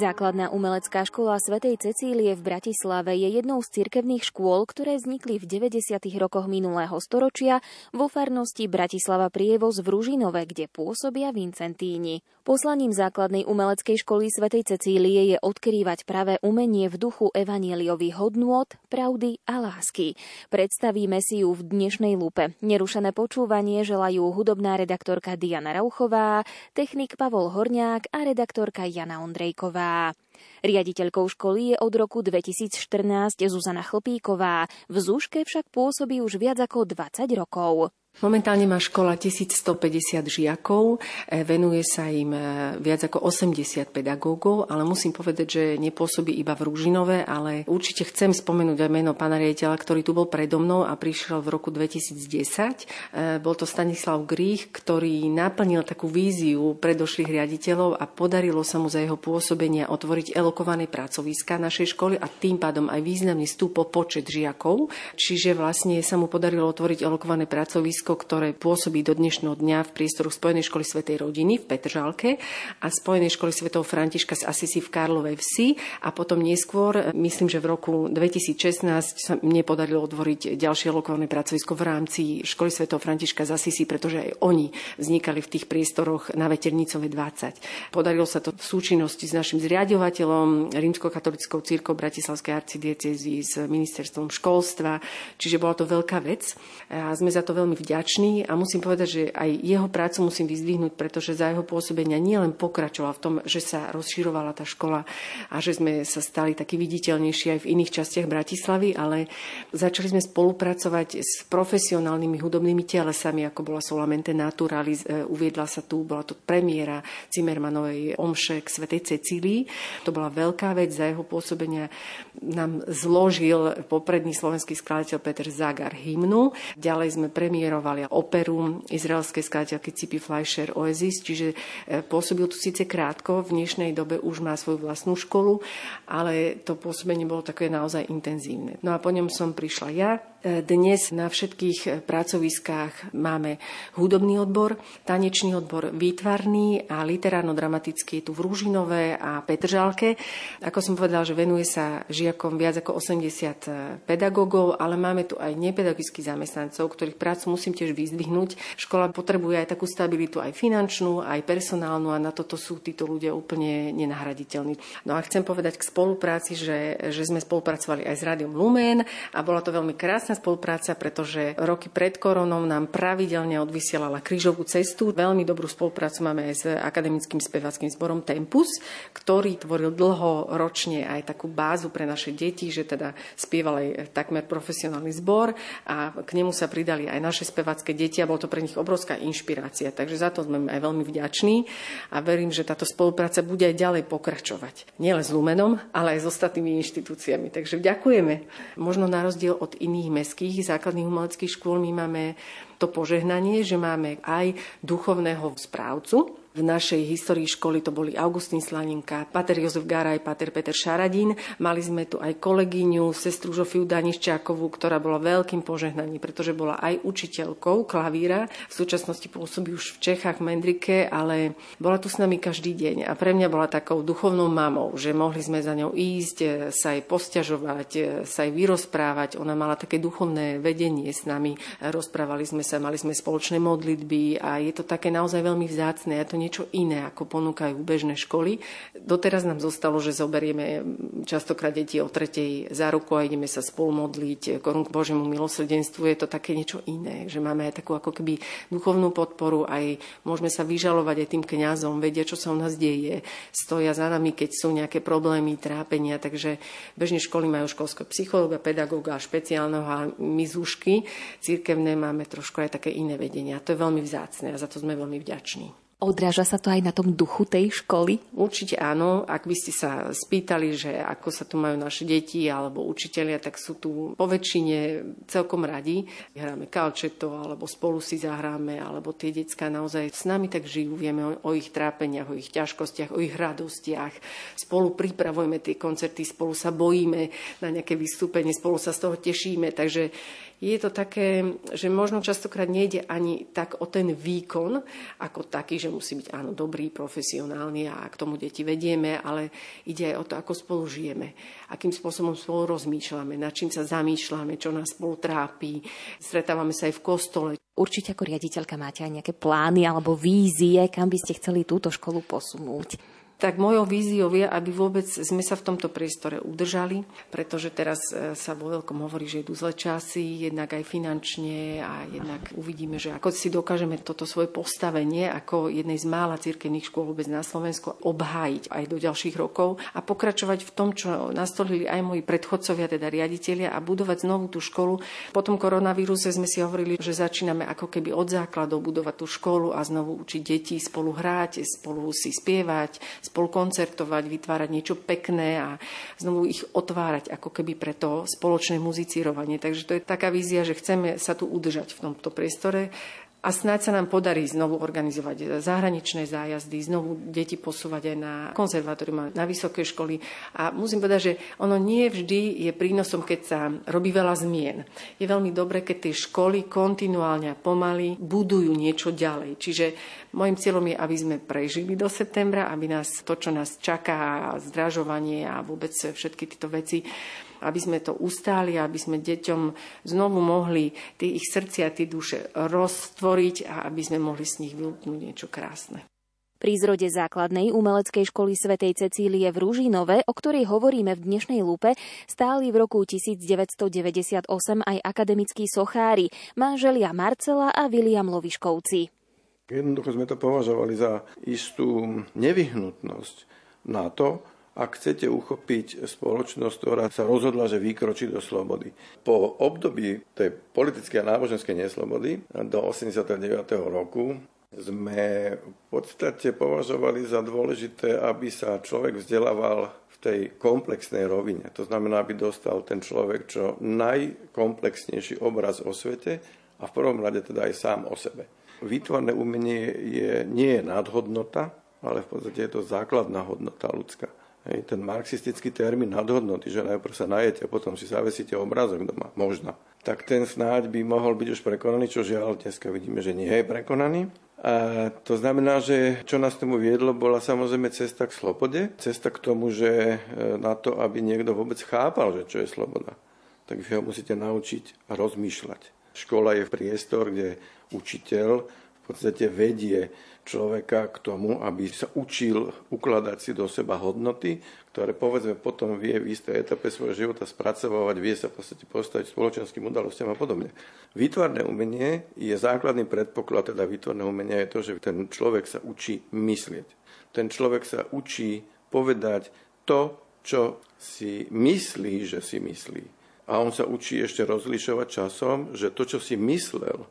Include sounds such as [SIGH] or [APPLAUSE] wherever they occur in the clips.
Základná umelecká škola svätej Cecílie v Bratislave je jednou z cirkevných škôl, ktoré vznikli v 90. rokoch minulého storočia vo farnosti Bratislava Prievoz v Ružinove, kde pôsobia Vincentíni. Poslaním základnej umeleckej školy svätej Cecílie je odkrývať pravé umenie v duchu evanieliových hodnôt, pravdy a lásky. Predstavíme si ju v dnešnej lupe. Nerušené počúvanie želajú hudobná redaktorka Diana Rauchová, technik Pavol Horňák a redaktorka Jana Ondrejková. Hrubá. Riaditeľkou školy je od roku 2014 Zuzana Chlpíková. V Zúške však pôsobí už viac ako 20 rokov. Momentálne má škola 1150 žiakov, e, venuje sa im e, viac ako 80 pedagógov, ale musím povedať, že nepôsobí iba v Rúžinove, ale určite chcem spomenúť aj meno pána riaditeľa, ktorý tu bol predo mnou a prišiel v roku 2010. E, bol to Stanislav Grych, ktorý naplnil takú víziu predošlých riaditeľov a podarilo sa mu za jeho pôsobenia otvoriť elokované pracoviska našej školy a tým pádom aj významne stúpol počet žiakov. Čiže vlastne sa mu podarilo otvoriť elokované pracoviska stredisko, ktoré pôsobí do dnešného dňa v priestoru Spojenej školy Svetej rodiny v Petržalke a Spojenej školy Svetého Františka z Asisi v Karlovej vsi. A potom neskôr, myslím, že v roku 2016 sa mne podarilo otvoriť ďalšie lokálne pracovisko v rámci školy Svetého Františka z Asisi, pretože aj oni vznikali v tých priestoroch na Veternicove 20. Podarilo sa to v súčinnosti s našim zriadovateľom, rímskokatolickou církou Bratislavskej arcidiecezy s ministerstvom školstva, čiže bola to veľká vec. A sme za to veľmi vďační vďačný a musím povedať, že aj jeho prácu musím vyzdvihnúť, pretože za jeho pôsobenia nielen pokračoval v tom, že sa rozširovala tá škola a že sme sa stali taký viditeľnejší aj v iných častiach Bratislavy, ale začali sme spolupracovať s profesionálnymi hudobnými telesami, ako bola Solamente Naturalis, e, uviedla sa tu, bola to premiéra Cimermanovej omše k Svetej Cecílii. To bola veľká vec, za jeho pôsobenia nám zložil popredný slovenský skladateľ Peter Zagar hymnu. Ďalej sme premiérovali moderovali operu izraelskej skladateľky Cipi Fleischer Oasis, čiže e, pôsobil tu síce krátko, v dnešnej dobe už má svoju vlastnú školu, ale to pôsobenie bolo také naozaj intenzívne. No a po ňom som prišla ja, dnes na všetkých pracoviskách máme hudobný odbor, tanečný odbor výtvarný a literárno-dramatický tu v Rúžinové a Petržalke. Ako som povedal, že venuje sa žiakom viac ako 80 pedagógov, ale máme tu aj nepedagogických zamestnancov, ktorých prácu musím tiež vyzdvihnúť. Škola potrebuje aj takú stabilitu, aj finančnú, aj personálnu a na toto sú títo ľudia úplne nenahraditeľní. No a chcem povedať k spolupráci, že, že sme spolupracovali aj s Rádiom Lumen a bola to veľmi krásna krásna spolupráca, pretože roky pred koronou nám pravidelne odvysielala krížovú cestu. Veľmi dobrú spoluprácu máme aj s akademickým spevackým zborom Tempus, ktorý tvoril dlhoročne aj takú bázu pre naše deti, že teda spieval aj takmer profesionálny zbor a k nemu sa pridali aj naše spevacké deti a bol to pre nich obrovská inšpirácia. Takže za to sme aj veľmi vďační a verím, že táto spolupráca bude aj ďalej pokračovať. Nielen s Lumenom, ale aj s ostatnými inštitúciami. Takže ďakujeme. Možno na rozdiel od iných mestských základných umeleckých škôl my máme to požehnanie, že máme aj duchovného správcu, v našej histórii školy to boli Augustín Slaninka, Pater Jozef Garaj, Pater Peter Šaradín. Mali sme tu aj kolegyňu, sestru Žofiu Daniščákovú, ktorá bola veľkým požehnaním, pretože bola aj učiteľkou klavíra. V súčasnosti pôsobí už v Čechách, v Mendrike, ale bola tu s nami každý deň. A pre mňa bola takou duchovnou mamou, že mohli sme za ňou ísť, e, sa jej posťažovať, e, sa jej vyrozprávať. Ona mala také duchovné vedenie s nami. Rozprávali sme sa, mali sme spoločné modlitby a je to také naozaj veľmi vzácne. Ja to niečo iné, ako ponúkajú bežné školy. Doteraz nám zostalo, že zoberieme častokrát deti o tretej za ruku a ideme sa spolu modliť korun k Božiemu milosrdenstvu. Je to také niečo iné, že máme aj takú ako keby duchovnú podporu, aj môžeme sa vyžalovať aj tým kňazom, vedia, čo sa u nás deje, stoja za nami, keď sú nejaké problémy, trápenia, takže bežne školy majú školského psychológa, pedagóga špeciálneho a my zúšky církevné máme trošku aj také iné vedenia. To je veľmi vzácne a za to sme veľmi vďační. Odráža sa to aj na tom duchu tej školy? Určite áno. Ak by ste sa spýtali, že ako sa tu majú naše deti alebo učitelia, tak sú tu po väčšine celkom radi. Hráme kalčeto alebo spolu si zahráme, alebo tie detská naozaj s nami tak žijú. Vieme o, o ich trápeniach, o ich ťažkostiach, o ich radostiach. Spolu pripravujeme tie koncerty, spolu sa bojíme na nejaké vystúpenie, spolu sa z toho tešíme. Takže je to také, že možno častokrát nejde ani tak o ten výkon, ako taký, že musí byť áno dobrý, profesionálny a k tomu deti vedieme, ale ide aj o to, ako spolu žijeme, akým spôsobom spolu rozmýšľame, nad čím sa zamýšľame, čo nás spolu trápi. Stretávame sa aj v kostole. Určite ako riaditeľka máte aj nejaké plány alebo vízie, kam by ste chceli túto školu posunúť tak mojou víziou je, aby vôbec sme sa v tomto priestore udržali, pretože teraz e, sa vo veľkom hovorí, že idú zle časy, jednak aj finančne a jednak uvidíme, že ako si dokážeme toto svoje postavenie ako jednej z mála cirkevných škôl vôbec na Slovensku obhájiť aj do ďalších rokov a pokračovať v tom, čo nastolili aj moji predchodcovia, teda riaditeľia a budovať znovu tú školu. Po tom koronavíruse sme si hovorili, že začíname ako keby od základov budovať tú školu a znovu učiť deti spolu hrať, spolu si spievať, spolu koncertovať, vytvárať niečo pekné a znovu ich otvárať ako keby pre to spoločné muzicírovanie. Takže to je taká vízia, že chceme sa tu udržať v tomto priestore a snáď sa nám podarí znovu organizovať zahraničné zájazdy, znovu deti posúvať aj na konzervatórium, na vysoké školy. A musím povedať, že ono nie vždy je prínosom, keď sa robí veľa zmien. Je veľmi dobré, keď tie školy kontinuálne a pomaly budujú niečo ďalej. Čiže môjim cieľom je, aby sme prežili do septembra, aby nás to, čo nás čaká, zdražovanie a vôbec všetky tieto veci, aby sme to ustáli, aby sme deťom znovu mohli tie ich srdcia, tie duše roztvoriť a aby sme mohli z nich vylúpnúť niečo krásne. Pri zrode základnej umeleckej školy svätej Cecílie v Ružinove, o ktorej hovoríme v dnešnej lupe, stáli v roku 1998 aj akademickí sochári, manželia Marcela a William Loviškovci. Jednoducho sme to považovali za istú nevyhnutnosť na to, ak chcete uchopiť spoločnosť, ktorá sa rozhodla, že vykročí do slobody. Po období tej politickej a náboženskej neslobody do 89. roku sme v podstate považovali za dôležité, aby sa človek vzdelával v tej komplexnej rovine. To znamená, aby dostal ten človek čo najkomplexnejší obraz o svete a v prvom rade teda aj sám o sebe. Výtvarné umenie je, nie je nadhodnota, ale v podstate je to základná hodnota ľudská. Hej, ten marxistický termín nadhodnoty, že najprv sa najete a potom si zavesíte obrazok doma, možno. Tak ten snáď by mohol byť už prekonaný, čo žiaľ dneska vidíme, že nie je prekonaný. A to znamená, že čo nás tomu viedlo, bola samozrejme cesta k slobode, cesta k tomu, že e, na to, aby niekto vôbec chápal, že čo je sloboda, tak vy ho musíte naučiť rozmýšľať. Škola je priestor, kde učiteľ v podstate vedie človeka k tomu, aby sa učil ukladať si do seba hodnoty, ktoré povedzme potom vie v istej etape svojho života spracovávať, vie sa v podstate postaviť spoločenským udalostiam a podobne. Výtvarné umenie je základný predpoklad, teda výtvarné umenia je to, že ten človek sa učí myslieť. Ten človek sa učí povedať to, čo si myslí, že si myslí. A on sa učí ešte rozlišovať časom, že to, čo si myslel,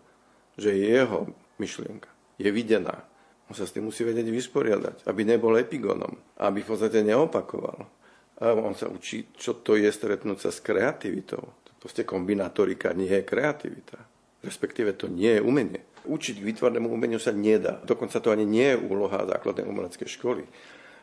že je jeho myšlienka, je videná on sa s tým musí vedieť vysporiadať, aby nebol epigonom, aby v podstate neopakoval. A on sa učí, čo to je stretnúť sa s kreativitou. To proste kombinatorika nie je kreativita. Respektíve to nie je umenie. Učiť k výtvarnému umeniu sa nedá. Dokonca to ani nie je úloha základnej umeleckej školy.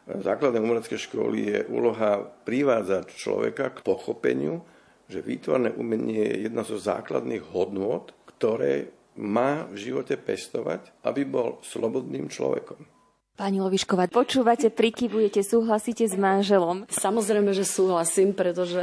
Základnej umeleckej školy je úloha privádzať človeka k pochopeniu, že výtvarné umenie je jedna zo základných hodnôt, ktoré má v živote pestovať, aby bol slobodným človekom. Pani Lovišková, počúvate, prikyvujete, súhlasíte s manželom? Samozrejme, že súhlasím, pretože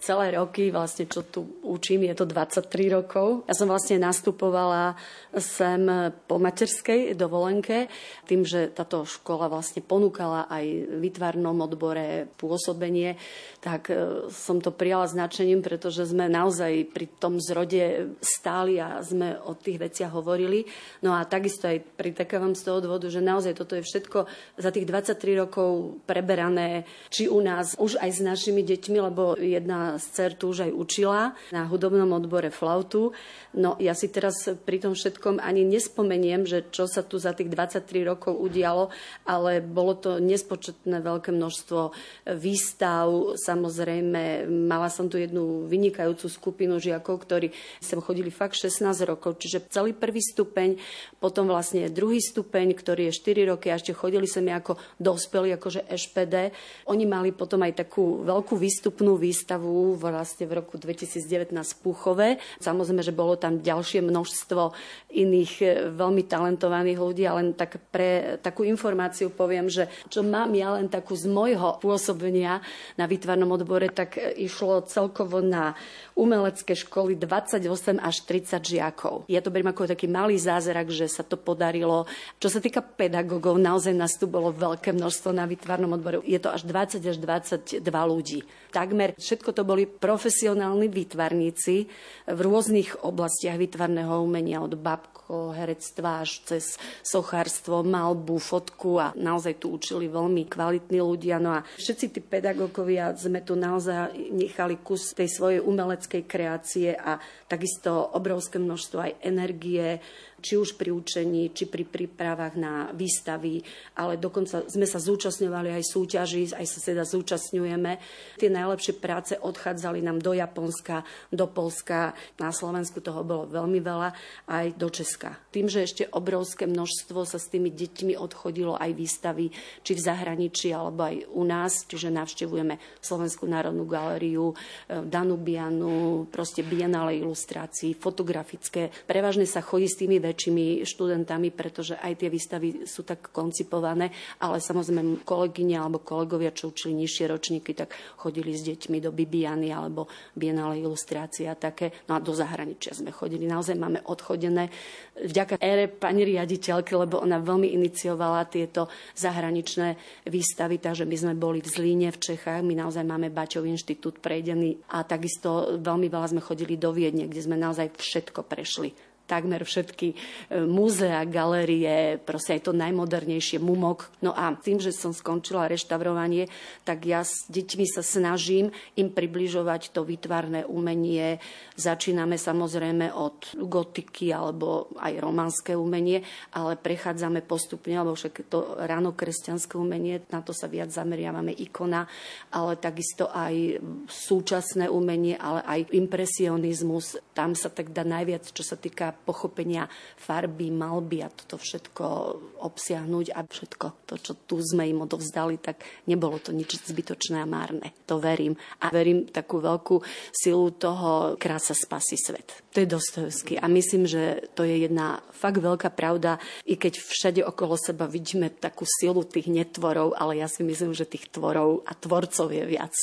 celé roky, vlastne čo tu učím, je to 23 rokov. Ja som vlastne nastupovala sem po materskej dovolenke, tým, že táto škola vlastne ponúkala aj v výtvarnom odbore pôsobenie, tak e, som to prijala značením, pretože sme naozaj pri tom zrode stáli a sme o tých veciach hovorili. No a takisto aj pritakávam z toho dôvodu, že naozaj toto je všetko za tých 23 rokov preberané, či u nás, už aj s našimi deťmi, lebo jedna z dcer tu už aj učila na hudobnom odbore flautu. No ja si teraz pri tom všetkom ani nespomeniem, že čo sa tu za tých 23 rokov udialo, ale bolo to nespočetné veľké množstvo výstav. Samozrejme, mala som tu jednu vynikajúcu skupinu žiakov, ktorí sem chodili fakt 16 rokov, čiže celý prvý stupeň, potom vlastne druhý stupeň, ktorý je 4 roky až ešte chodili sem ako dospeli, akože ešpede. Oni mali potom aj takú veľkú výstupnú výstavu vlastne v roku 2019 v Púchove. Samozrejme, že bolo tam ďalšie množstvo iných e, veľmi talentovaných ľudí, ale tak pre takú informáciu poviem, že čo mám ja len takú z môjho pôsobenia na výtvarnom odbore, tak e, išlo celkovo na umelecké školy 28 až 30 žiakov. Ja to beriem ako taký malý zázrak, že sa to podarilo. Čo sa týka pedagógov, naozaj nás tu bolo veľké množstvo na výtvarnom odbore. Je to až 20 až 22 ľudí. Takmer všetko to boli profesionálni výtvarníci v rôznych oblastiach výtvarného umenia od babko, herectva až cez sochárstvo, malbu, fotku a naozaj tu učili veľmi kvalitní ľudia. No a všetci tí pedagógovia sme tu naozaj nechali kus tej svojej umeleckej umeleckej kreácie a takisto obrovské množstvo aj energie, či už pri učení, či pri prípravách na výstavy, ale dokonca sme sa zúčastňovali aj súťaží, aj sa teda zúčastňujeme. Tie najlepšie práce odchádzali nám do Japonska, do Polska, na Slovensku toho bolo veľmi veľa, aj do Česka. Tým, že ešte obrovské množstvo sa s tými deťmi odchodilo aj výstavy, či v zahraničí, alebo aj u nás, čiže navštevujeme Slovenskú národnú galériu, e, Danubianu, proste Bienale ilustrácií, fotografické. Prevažne sa chodí s tými väčšími študentami, pretože aj tie výstavy sú tak koncipované, ale samozrejme kolegyne alebo kolegovia, čo učili nižšie ročníky, tak chodili s deťmi do Bibiany alebo Bienale ilustrácie a také. No a do zahraničia sme chodili. Naozaj máme odchodené vďaka ére pani riaditeľky, lebo ona veľmi iniciovala tieto zahraničné výstavy, takže my sme boli v Zlíne v Čechách, my naozaj máme Baťov inštitút prejdený a takisto veľmi veľa sme chodili do Viedne, kde sme naozaj všetko prešli takmer všetky e, múzea, galerie, proste aj to najmodernejšie, mumok. No a tým, že som skončila reštaurovanie, tak ja s deťmi sa snažím im približovať to výtvarné umenie. Začíname samozrejme od gotiky alebo aj románske umenie, ale prechádzame postupne, lebo však to ráno kresťanské umenie, na to sa viac zameriavame ikona, ale takisto aj súčasné umenie, ale aj impresionizmus. Tam sa tak dá najviac, čo sa týka pochopenia farby, malby a toto všetko obsiahnuť a všetko to, čo tu sme im odovzdali, tak nebolo to nič zbytočné a márne. To verím. A verím takú veľkú silu toho krása spasí svet. To je Dostojevský. A myslím, že to je jedna fakt veľká pravda, i keď všade okolo seba vidíme takú silu tých netvorov, ale ja si myslím, že tých tvorov a tvorcov je viac.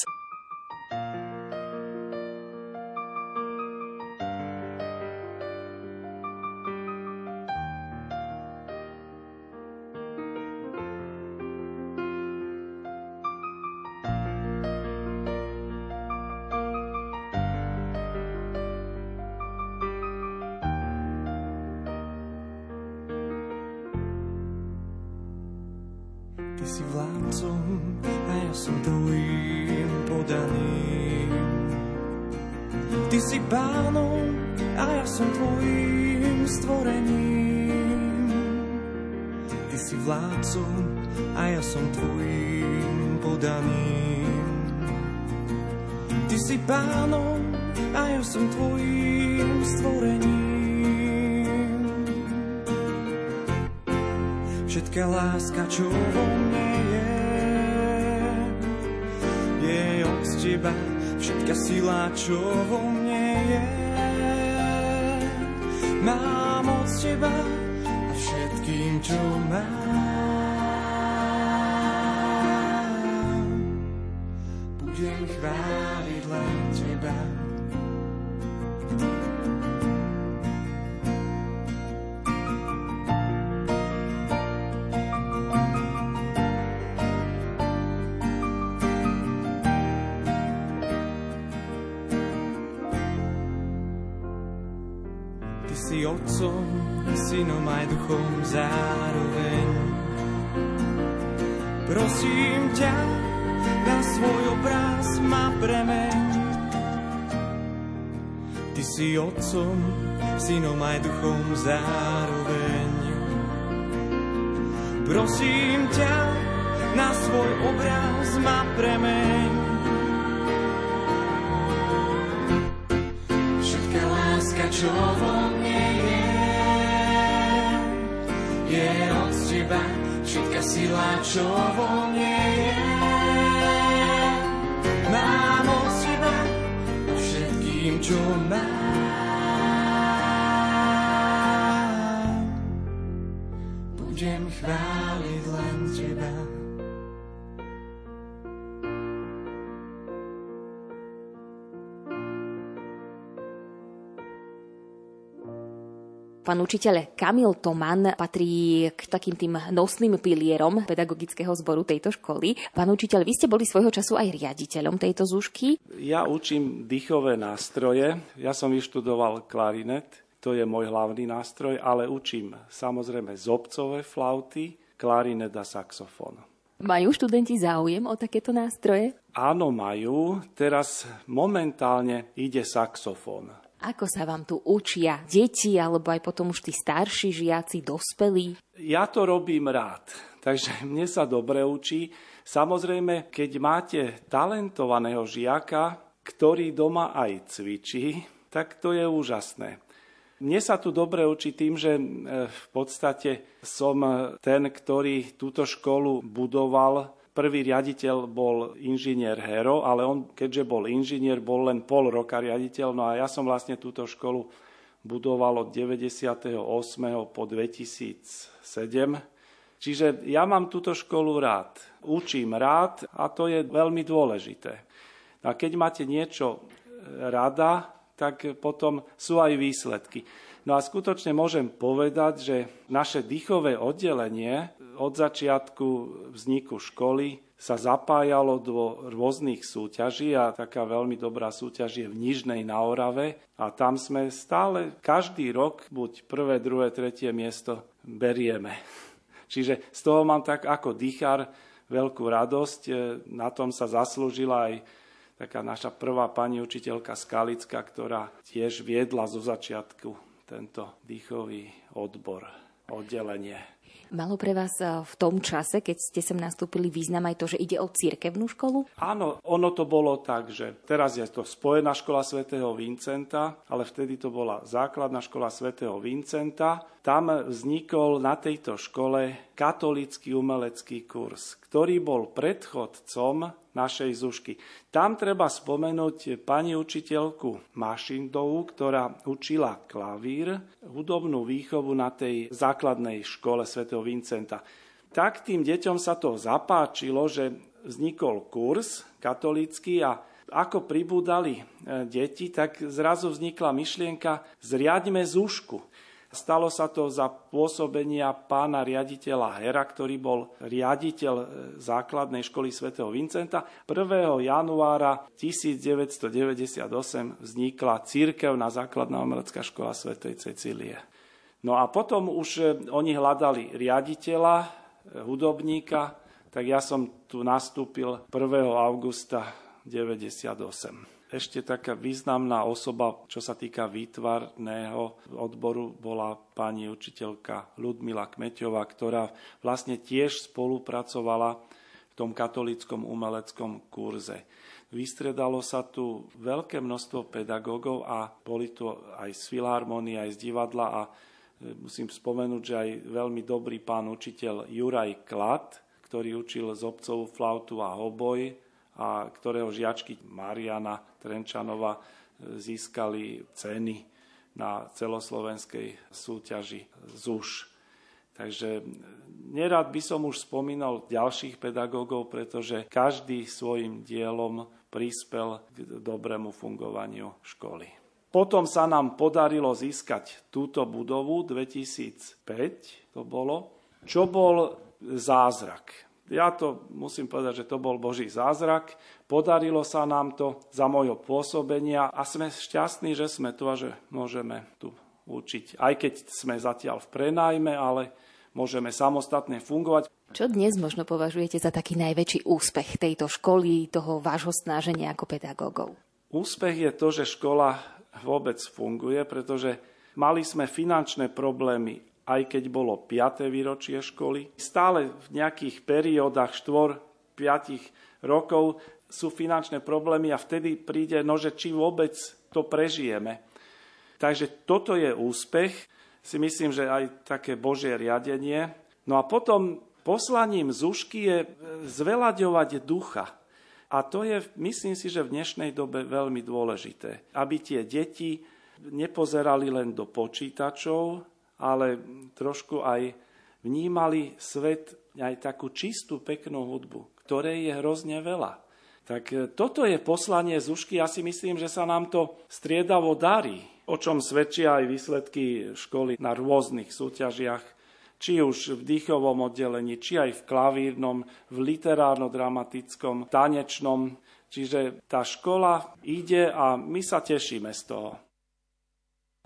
Láska, čo vo mne je. Je od teba všetka sila, čo vo mne je. Aj duchom zároveň. Prosím ťa, na svoj obraz ma premeň. Ty si otcom, synom aj duchom zároveň. Prosím ťa, na svoj obraz ma premeň. Všetká láska, čo vo Všetka sila, čo vo mne je, mám od teba všetkým, čo mám. Budem chváliť Pán učiteľ Kamil Toman patrí k takým tým nosným pilierom pedagogického zboru tejto školy. Pán učiteľ, vy ste boli svojho času aj riaditeľom tejto zúšky. Ja učím dýchové nástroje. Ja som vyštudoval klarinet, to je môj hlavný nástroj, ale učím samozrejme zobcové flauty, klarinet a saxofón. Majú študenti záujem o takéto nástroje? Áno, majú. Teraz momentálne ide saxofón. Ako sa vám tu učia deti, alebo aj potom už tí starší žiaci, dospelí? Ja to robím rád, takže mne sa dobre učí. Samozrejme, keď máte talentovaného žiaka, ktorý doma aj cvičí, tak to je úžasné. Mne sa tu dobre učí tým, že e, v podstate som ten, ktorý túto školu budoval Prvý riaditeľ bol inžinier Hero, ale on, keďže bol inžinier, bol len pol roka riaditeľ. No a ja som vlastne túto školu budoval od 98. po 2007. Čiže ja mám túto školu rád. Učím rád a to je veľmi dôležité. A keď máte niečo rada, tak potom sú aj výsledky. No a skutočne môžem povedať, že naše dýchové oddelenie od začiatku vzniku školy sa zapájalo do rôznych súťaží a taká veľmi dobrá súťaž je v Nižnej na Orave a tam sme stále každý rok buď prvé, druhé, tretie miesto berieme. [LAUGHS] Čiže z toho mám tak ako dýchar veľkú radosť. E, na tom sa zaslúžila aj taká naša prvá pani učiteľka Skalická, ktorá tiež viedla zo začiatku tento dýchový odbor, oddelenie. Malo pre vás eh, v tom čase, keď ste sem nastúpili, význam aj to, že ide o cirkevnú školu? Áno, ono to bolo tak, že teraz je to Spojená škola svätého Vincenta, ale vtedy to bola základná škola svätého Vincenta. Tam vznikol na tejto škole katolický umelecký kurz, ktorý bol predchodcom našej Zušky. Tam treba spomenúť pani učiteľku Mašindovú, ktorá učila klavír, hudobnú výchovu na tej základnej škole svätého Vincenta. Tak tým deťom sa to zapáčilo, že vznikol kurz katolícky a ako pribúdali e, deti, tak zrazu vznikla myšlienka zriadme zúšku. Stalo sa to za pôsobenia pána riaditeľa Hera, ktorý bol riaditeľ e, základnej školy svätého Vincenta. 1. januára 1998 vznikla církevná základná umelecká škola svätej Cecílie. No a potom už e, oni hľadali riaditeľa, e, hudobníka, tak ja som tu nastúpil 1. augusta 1998 ešte taká významná osoba, čo sa týka výtvarného odboru, bola pani učiteľka Ludmila Kmeťová, ktorá vlastne tiež spolupracovala v tom katolickom umeleckom kurze. Vystredalo sa tu veľké množstvo pedagógov a boli tu aj z filharmonie, aj z divadla a e, musím spomenúť, že aj veľmi dobrý pán učiteľ Juraj Klad, ktorý učil z obcovú flautu a hoboj, a ktorého žiačky Mariana Trenčanova e, získali ceny na celoslovenskej súťaži ZUŠ. Takže nerad by som už spomínal ďalších pedagógov, pretože každý svojim dielom prispel k dobrému fungovaniu školy. Potom sa nám podarilo získať túto budovu 2005, to bolo, čo bol zázrak. Ja to musím povedať, že to bol Boží zázrak. Podarilo sa nám to za môjho pôsobenia a sme šťastní, že sme tu a že môžeme tu učiť. Aj keď sme zatiaľ v prenajme, ale môžeme samostatne fungovať. Čo dnes možno považujete za taký najväčší úspech tejto školy, toho vášho snaženia ako pedagógov? Úspech je to, že škola vôbec funguje, pretože mali sme finančné problémy aj keď bolo 5. výročie školy. Stále v nejakých periódach 4-5 rokov sú finančné problémy a vtedy príde, no že či vôbec to prežijeme. Takže toto je úspech, si myslím, že aj také Božie riadenie. No a potom poslaním Zušky je zvelaďovať ducha. A to je, myslím si, že v dnešnej dobe veľmi dôležité, aby tie deti nepozerali len do počítačov, ale trošku aj vnímali svet aj takú čistú, peknú hudbu, ktorej je hrozne veľa. Tak e, toto je poslanie Zušky. Ja si myslím, že sa nám to striedavo darí, o čom svedčia aj výsledky školy na rôznych súťažiach, či už v dýchovom oddelení, či aj v klavírnom, v literárno-dramatickom, tanečnom. Čiže tá škola ide a my sa tešíme z toho.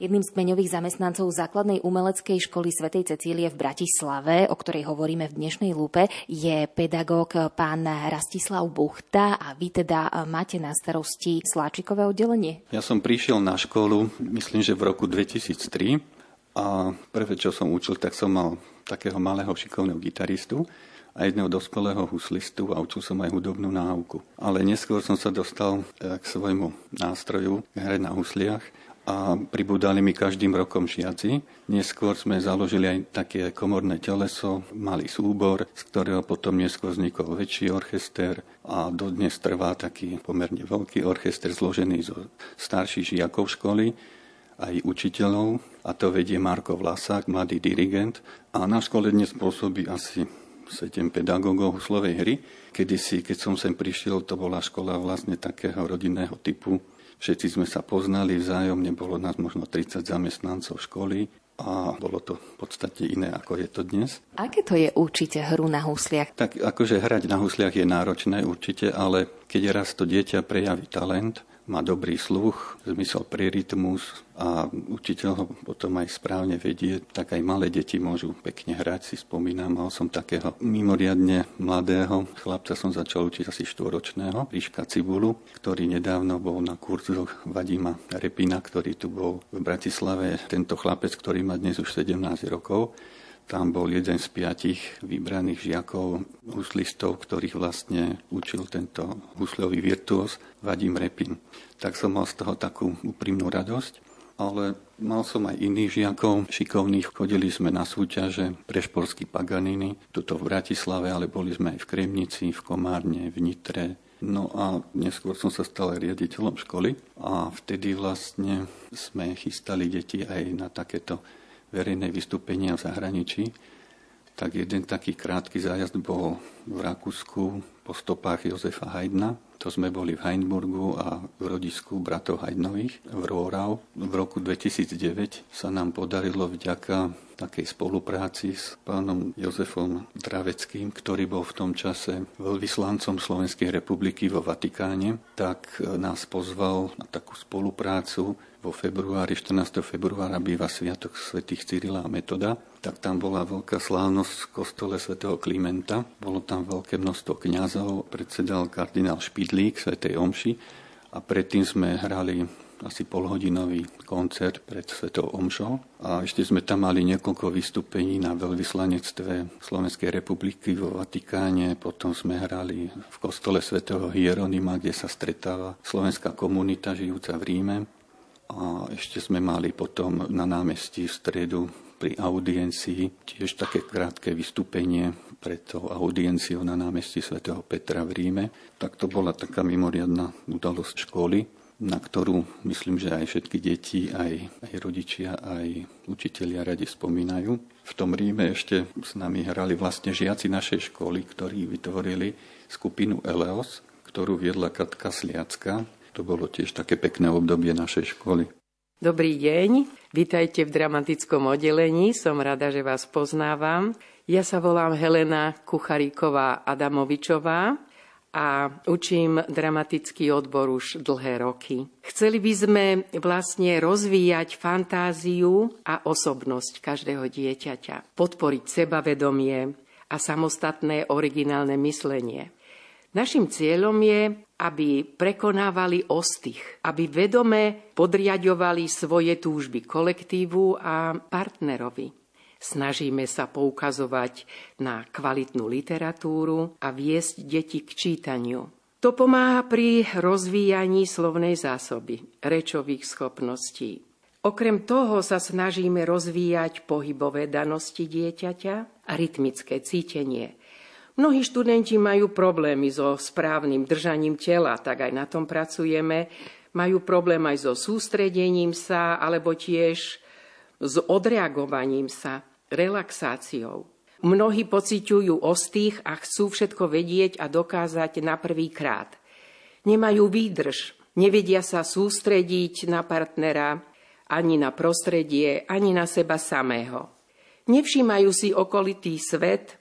Jedným z kmeňových zamestnancov základnej umeleckej školy svätej Cecílie v Bratislave, o ktorej hovoríme v dnešnej lúpe, je pedagóg pán Rastislav Buchta a vy teda máte na starosti sláčikové oddelenie? Ja som prišiel na školu, myslím, že v roku 2003 a prvé, čo som učil, tak som mal takého malého šikovného gitaristu a jedného dospelého huslistu a učil som aj hudobnú náuku. Ale neskôr som sa dostal eh, k svojmu nástroju, hre na husliach a pribúdali mi každým rokom žiaci. Neskôr sme založili aj také komorné teleso, malý súbor, z ktorého potom neskôr vznikol väčší orchester a dodnes trvá taký pomerne veľký orchester zložený zo starších žiakov školy aj učiteľov a to vedie Marko Vlasák, mladý dirigent a na škole dnes pôsobí asi 7 pedagógov huslovej hry. Kedysi, keď som sem prišiel, to bola škola vlastne takého rodinného typu, Všetci sme sa poznali vzájomne, bolo nás možno 30 zamestnancov školy a bolo to v podstate iné, ako je to dnes. Aké to je určite hru na husliach? Tak akože hrať na husliach je náročné určite, ale keď raz to dieťa prejaví talent, má dobrý sluch, zmysel pre rytmus a učiteľ ho potom aj správne vedie, tak aj malé deti môžu pekne hrať. Si spomínam, mal som takého mimoriadne mladého chlapca, som začal učiť asi štvoročného, Ríška Cibulu, ktorý nedávno bol na kurzoch Vadima Repina, ktorý tu bol v Bratislave. Tento chlapec, ktorý má dnes už 17 rokov, tam bol jeden z piatich vybraných žiakov, huslistov, ktorých vlastne učil tento huslový virtuos Vadim Repin. Tak som mal z toho takú úprimnú radosť. Ale mal som aj iných žiakov šikovných. Chodili sme na súťaže pre šporský Paganiny, tuto v Bratislave, ale boli sme aj v Kremnici, v Komárne, v Nitre, No a neskôr som sa stal riaditeľom školy a vtedy vlastne sme chystali deti aj na takéto verejné vystúpenia v zahraničí, tak jeden taký krátky zájazd bol v Rakúsku po stopách Jozefa Haydna. To sme boli v Heinburgu a v rodisku bratov Haydnových v Rórau. V roku 2009 sa nám podarilo vďaka takej spolupráci s pánom Jozefom Draveckým, ktorý bol v tom čase veľvyslancom Slovenskej republiky vo Vatikáne, tak nás pozval na takú spoluprácu vo februári, 14. februára býva Sviatok svätých Cyrila a Metoda, tak tam bola veľká slávnosť v kostole svätého Klimenta. Bolo tam veľké množstvo kňazov, predsedal kardinál Špidlík svätej Omši a predtým sme hrali asi polhodinový koncert pred Svetou Omšou a ešte sme tam mali niekoľko vystúpení na veľvyslanectve Slovenskej republiky vo Vatikáne, potom sme hrali v kostole svätého Hieronima, kde sa stretáva slovenská komunita žijúca v Ríme a ešte sme mali potom na námestí v stredu pri audiencii tiež také krátke vystúpenie pred tou audienciou na námestí svätého Petra v Ríme. Tak to bola taká mimoriadná udalosť školy, na ktorú myslím, že aj všetky deti, aj, aj rodičia, aj učitelia radi spomínajú. V tom Ríme ešte s nami hrali vlastne žiaci našej školy, ktorí vytvorili skupinu Eleos, ktorú viedla Katka Sliacka, to bolo tiež také pekné obdobie našej školy. Dobrý deň, vitajte v dramatickom oddelení, som rada, že vás poznávam. Ja sa volám Helena Kucharíková Adamovičová a učím dramatický odbor už dlhé roky. Chceli by sme vlastne rozvíjať fantáziu a osobnosť každého dieťaťa, podporiť sebavedomie a samostatné originálne myslenie. Našim cieľom je, aby prekonávali ostych, aby vedome podriadovali svoje túžby kolektívu a partnerovi. Snažíme sa poukazovať na kvalitnú literatúru a viesť deti k čítaniu. To pomáha pri rozvíjaní slovnej zásoby, rečových schopností. Okrem toho sa snažíme rozvíjať pohybové danosti dieťaťa a rytmické cítenie. Mnohí študenti majú problémy so správnym držaním tela, tak aj na tom pracujeme. Majú problém aj so sústredením sa, alebo tiež s odreagovaním sa, relaxáciou. Mnohí pociťujú ostých a chcú všetko vedieť a dokázať na prvý krát. Nemajú výdrž, nevedia sa sústrediť na partnera, ani na prostredie, ani na seba samého. Nevšímajú si okolitý svet,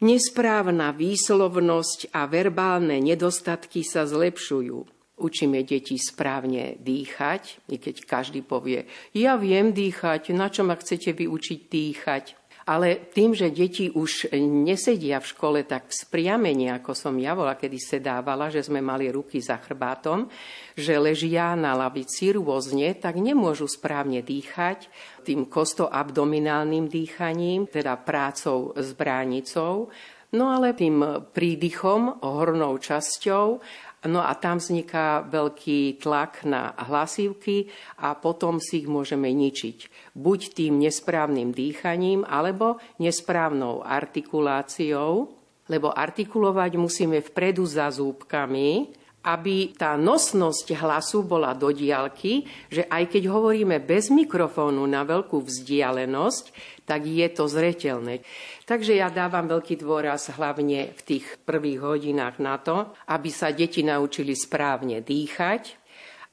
Nesprávna výslovnosť a verbálne nedostatky sa zlepšujú. Učíme deti správne dýchať, i keď každý povie, ja viem dýchať, na čo ma chcete vyučiť dýchať. Ale tým, že deti už nesedia v škole tak spriamene, ako som ja bola, kedy sedávala, že sme mali ruky za chrbátom, že ležia na lavici rôzne, tak nemôžu správne dýchať tým kostoabdominálnym dýchaním, teda prácou s bránicou, no ale tým prídychom, hornou časťou No a tam vzniká veľký tlak na hlasívky a potom si ich môžeme ničiť. Buď tým nesprávnym dýchaním, alebo nesprávnou artikuláciou, lebo artikulovať musíme vpredu za zúbkami, aby tá nosnosť hlasu bola do diálky, že aj keď hovoríme bez mikrofónu na veľkú vzdialenosť, tak je to zretelné. Takže ja dávam veľký dôraz hlavne v tých prvých hodinách na to, aby sa deti naučili správne dýchať,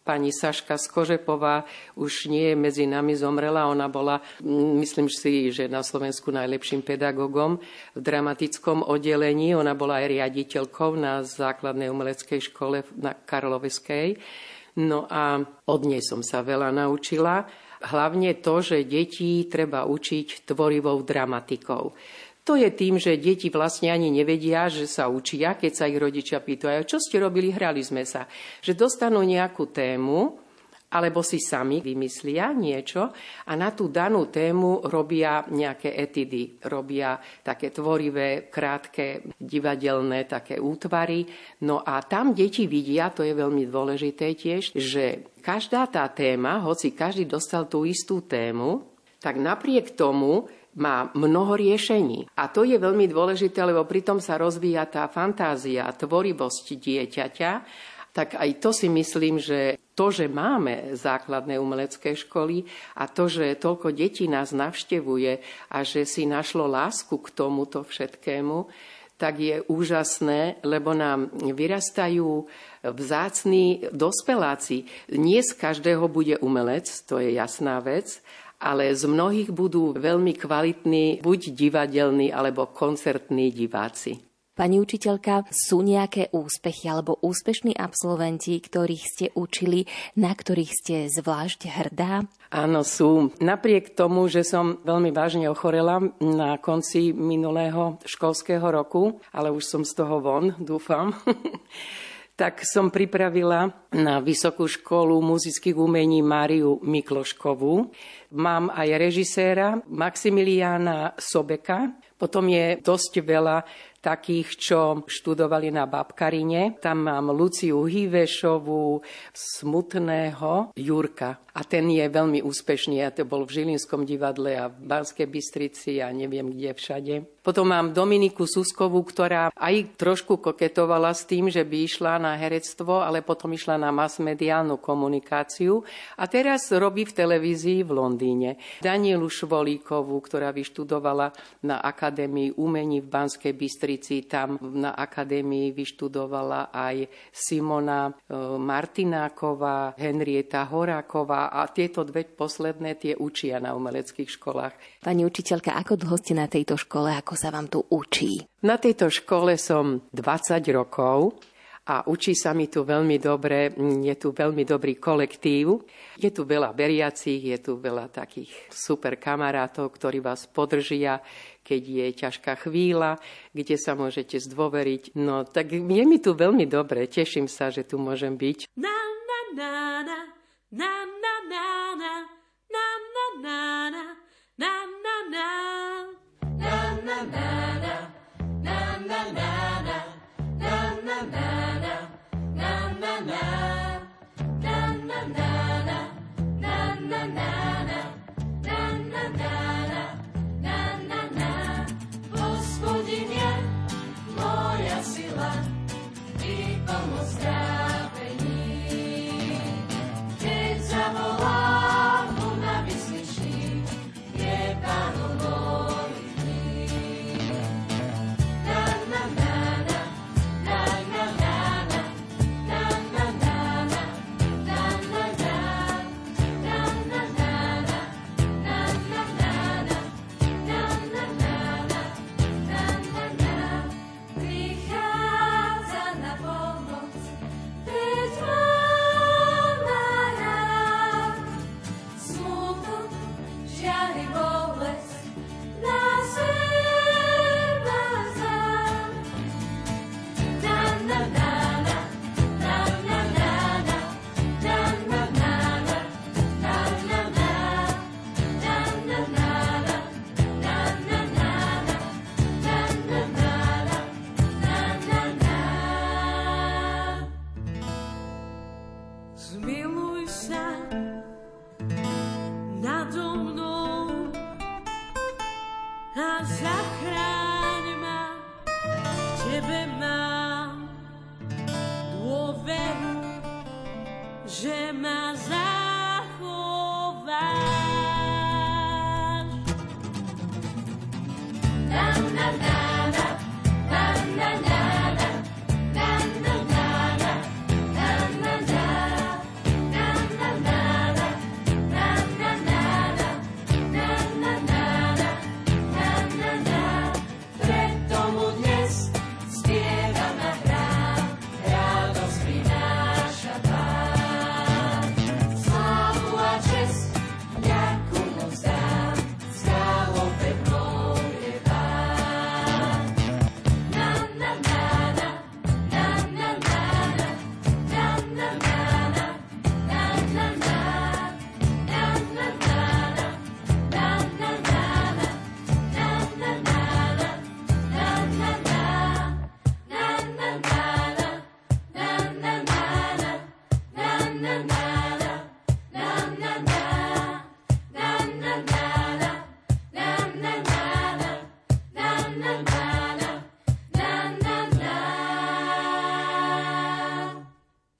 Pani Saška Skožepová už nie je medzi nami, zomrela. Ona bola, myslím si, že na Slovensku najlepším pedagogom v dramatickom oddelení. Ona bola aj riaditeľkou na základnej umeleckej škole na Karloveskej. No a od nej som sa veľa naučila. Hlavne to, že deti treba učiť tvorivou dramatikou. To je tým, že deti vlastne ani nevedia, že sa učia, keď sa ich rodičia pýtajú, čo ste robili, hrali sme sa. Že dostanú nejakú tému, alebo si sami vymyslia niečo a na tú danú tému robia nejaké etidy, robia také tvorivé, krátke, divadelné také útvary. No a tam deti vidia, to je veľmi dôležité tiež, že každá tá téma, hoci každý dostal tú istú tému, tak napriek tomu má mnoho riešení. A to je veľmi dôležité, lebo pritom sa rozvíja tá fantázia, tvorivosť dieťaťa, tak aj to si myslím, že to, že máme základné umelecké školy a to, že toľko detí nás navštevuje a že si našlo lásku k tomuto všetkému, tak je úžasné, lebo nám vyrastajú vzácní dospeláci. Nie z každého bude umelec, to je jasná vec, ale z mnohých budú veľmi kvalitní buď divadelní alebo koncertní diváci. Pani učiteľka, sú nejaké úspechy alebo úspešní absolventi, ktorých ste učili, na ktorých ste zvlášť hrdá? Áno, sú. Napriek tomu, že som veľmi vážne ochorela na konci minulého školského roku, ale už som z toho von, dúfam. [LAUGHS] tak som pripravila na Vysokú školu muzických umení Máriu Mikloškovú. Mám aj režiséra Maximiliána Sobeka, potom je dosť veľa takých, čo študovali na Babkarine. Tam mám Luciu Hivešovú, smutného Jurka. A ten je veľmi úspešný. A to bol v Žilinskom divadle a v Banskej Bystrici a neviem kde všade. Potom mám Dominiku Suskovú, ktorá aj trošku koketovala s tým, že by išla na herectvo, ale potom išla na masmediálnu komunikáciu. A teraz robí v televízii v Londýne. Danielu Švolíkovú, ktorá vyštudovala na Akadémii umení v Banskej Bystrici. Tam na Akadémii vyštudovala aj Simona e, Martináková, Henrieta Horáková a tieto dve posledné tie učia na umeleckých školách. Pani učiteľka, ako dlho ste na tejto škole, ako sa vám tu učí? Na tejto škole som 20 rokov a učí sa mi tu veľmi dobre, je tu veľmi dobrý kolektív. Je tu veľa veriacich, je tu veľa takých super kamarátov, ktorí vás podržia, keď je ťažká chvíľa, kde sa môžete zdôveriť. No tak je mi tu veľmi dobre, teším sa, že tu môžem byť. Na, na, na, na, na, na, na.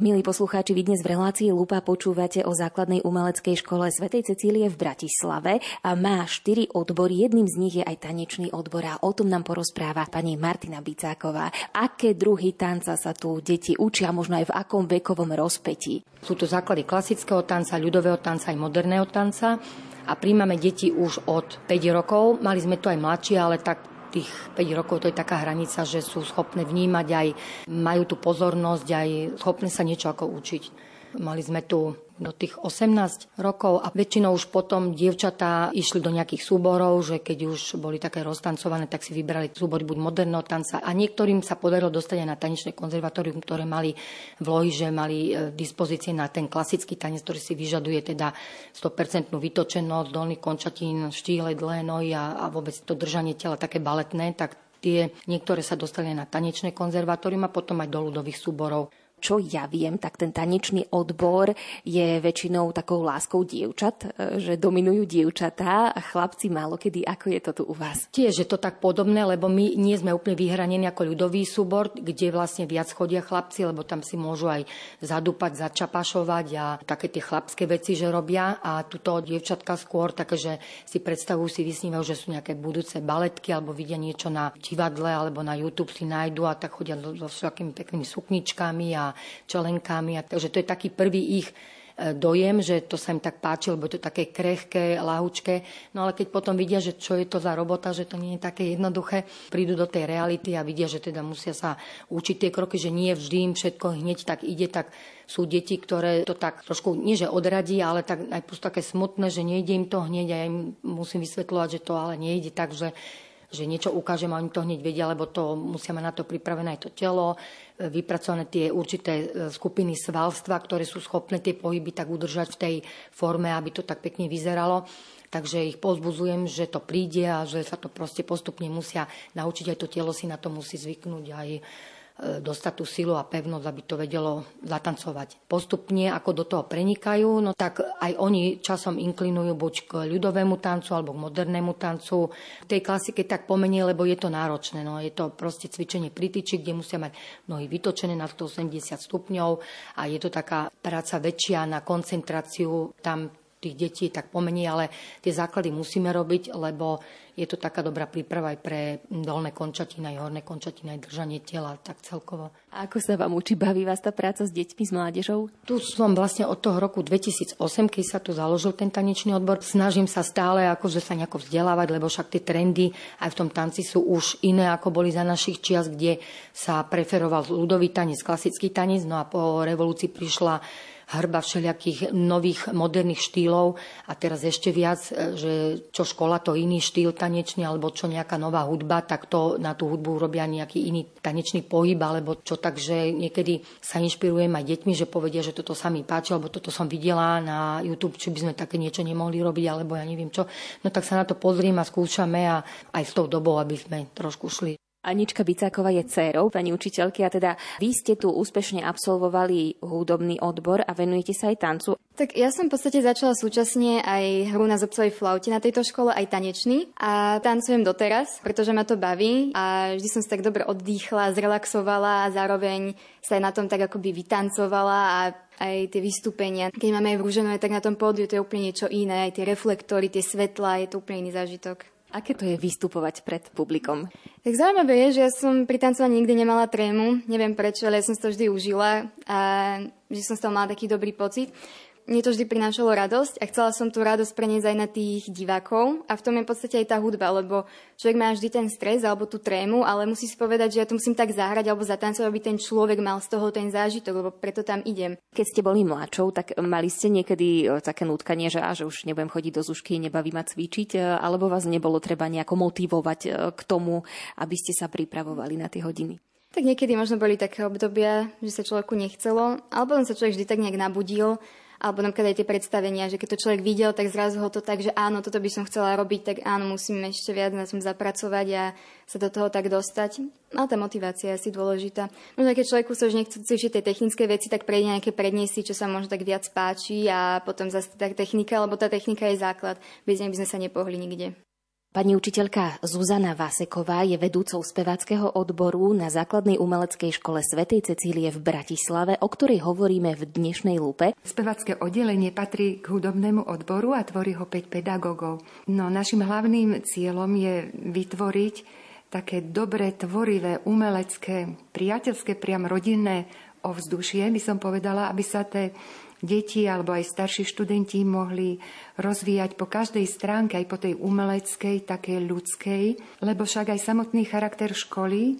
Milí poslucháči, vy dnes v relácii Lupa počúvate o základnej umeleckej škole Svetej Cecílie v Bratislave a má štyri odbory. Jedným z nich je aj tanečný odbor a o tom nám porozpráva pani Martina Bicáková. Aké druhy tanca sa tu deti učia, možno aj v akom vekovom rozpetí? Sú to základy klasického tanca, ľudového tanca aj moderného tanca a príjmame deti už od 5 rokov. Mali sme tu aj mladšie, ale tak tých 5 rokov to je taká hranica, že sú schopné vnímať aj, majú tú pozornosť, aj schopné sa niečo ako učiť. Mali sme tu do tých 18 rokov a väčšinou už potom dievčatá išli do nejakých súborov, že keď už boli také roztancované, tak si vybrali súbory buď moderného tanca a niektorým sa podarilo dostať aj na tanečné konzervatórium, ktoré mali vlohy, že mali e, dispozície na ten klasický tanec, ktorý si vyžaduje teda 100% vytočenosť, dolný končatín, štíhle, dlhé nohy a, a vôbec to držanie tela také baletné, tak tie niektoré sa dostali na tanečné konzervatórium a potom aj do ľudových súborov čo ja viem, tak ten tanečný odbor je väčšinou takou láskou dievčat, e, že dominujú dievčatá a chlapci málo kedy. Ako je to tu u vás? Tiež je to tak podobné, lebo my nie sme úplne vyhranení ako ľudový súbor, kde vlastne viac chodia chlapci, lebo tam si môžu aj zadúpať, začapašovať a také tie chlapské veci, že robia. A tuto dievčatka skôr také, že si predstavujú, si vysnívajú, že sú nejaké budúce baletky alebo vidia niečo na divadle alebo na YouTube si nájdu a tak chodia so všetkými peknými sukničkami a čelenkami. A, takže to je taký prvý ich e, dojem, že to sa im tak páči, lebo to také krehké, lahučké. No ale keď potom vidia, že čo je to za robota, že to nie je také jednoduché, prídu do tej reality a vidia, že teda musia sa učiť tie kroky, že nie vždy im všetko hneď tak ide, tak sú deti, ktoré to tak trošku, nie že odradí, ale tak aj také smutné, že nejde im to hneď a ja im musím vysvetľovať, že to ale nejde tak, že že niečo ukážem a oni to hneď vedia, lebo to musia mať na to pripravené aj to telo, e, vypracované tie určité e, skupiny svalstva, ktoré sú schopné tie pohyby tak udržať v tej forme, aby to tak pekne vyzeralo. Takže ich pozbudzujem, že to príde a že sa to proste postupne musia naučiť, aj to telo si na to musí zvyknúť, aj dostať tú silu a pevnosť, aby to vedelo zatancovať. Postupne, ako do toho prenikajú, no tak aj oni časom inklinujú buď k ľudovému tancu alebo k modernému tancu. V tej klasike tak pomenie, lebo je to náročné. No, je to proste cvičenie pri tyči, kde musia mať nohy vytočené na 180 stupňov a je to taká práca väčšia na koncentráciu. Tam tých detí tak pomení, ale tie základy musíme robiť, lebo je to taká dobrá príprava aj pre dolné končatiny, aj horné končatiny, aj držanie tela, tak celkovo. A ako sa vám učí, baví vás tá práca s deťmi, s mládežou? Tu som vlastne od toho roku 2008, keď sa tu založil ten tanečný odbor. Snažím sa stále akože sa nejako vzdelávať, lebo však tie trendy aj v tom tanci sú už iné, ako boli za našich čias, kde sa preferoval ľudový tanec, klasický tanec, no a po revolúcii prišla hrba všelijakých nových moderných štýlov a teraz ešte viac, e, že čo škola to iný štýl tanečný alebo čo nejaká nová hudba, tak to na tú hudbu robia nejaký iný tanečný pohyb alebo čo takže niekedy sa inšpirujem aj deťmi, že povedia, že toto sa mi páči alebo toto som videla na YouTube, či by sme také niečo nemohli robiť alebo ja neviem čo. No tak sa na to pozriem a skúšame a aj s tou dobou, aby sme trošku šli Anička Bicáková je dcérou pani učiteľky a teda vy ste tu úspešne absolvovali hudobný odbor a venujete sa aj tancu. Tak ja som v podstate začala súčasne aj hru na zobcovej flaute na tejto škole, aj tanečný a tancujem doteraz, pretože ma to baví a vždy som sa tak dobre oddychla, zrelaxovala a zároveň sa aj na tom tak akoby vytancovala a aj tie vystúpenia. Keď máme aj v Rúženové, tak na tom pódiu to je úplne niečo iné, aj tie reflektory, tie svetla, je to úplne iný zážitok. Aké to je vystupovať pred publikom? Tak zaujímavé je, že ja som pri tancovaní nikdy nemala trému. Neviem prečo, ale ja som to vždy užila a že som z toho mala taký dobrý pocit mne to vždy prinášalo radosť a chcela som tú radosť preniesť aj na tých divákov a v tom je v podstate aj tá hudba, lebo človek má vždy ten stres alebo tú trému, ale musí si povedať, že ja to musím tak zahrať alebo zatancovať, aby ten človek mal z toho ten zážitok, lebo preto tam idem. Keď ste boli mladšou, tak mali ste niekedy e, také nutkanie, že, že už nebudem chodiť do zušky, nebaví ma cvičiť, e, alebo vás nebolo treba nejako motivovať e, k tomu, aby ste sa pripravovali na tie hodiny? Tak niekedy možno boli také obdobia, že sa človeku nechcelo, alebo potom sa človek vždy tak nejak nabudil alebo napríklad aj tie predstavenia, že keď to človek videl, tak zrazu ho to tak, že áno, toto by som chcela robiť, tak áno, musím ešte viac na tom zapracovať a sa do toho tak dostať. No tá motivácia je asi dôležitá. Možno keď človeku sa už nechce cvičiť tie technické veci, tak prejde nejaké predniesy, čo sa možno tak viac páči a potom zase tak technika, lebo tá technika je základ. Bez nej by sme sa nepohli nikde. Pani učiteľka Zuzana Vaseková je vedúcou speváckého odboru na základnej umeleckej škole Svetej Cecílie v Bratislave, o ktorej hovoríme v dnešnej lupe. Spevácké oddelenie patrí k hudobnému odboru a tvorí ho 5 pedagógov. No našim hlavným cieľom je vytvoriť také dobré, tvorivé, umelecké, priateľské, priam rodinné ovzdušie, by som povedala, aby sa tie deti alebo aj starší študenti mohli rozvíjať po každej stránke, aj po tej umeleckej, takej ľudskej, lebo však aj samotný charakter školy,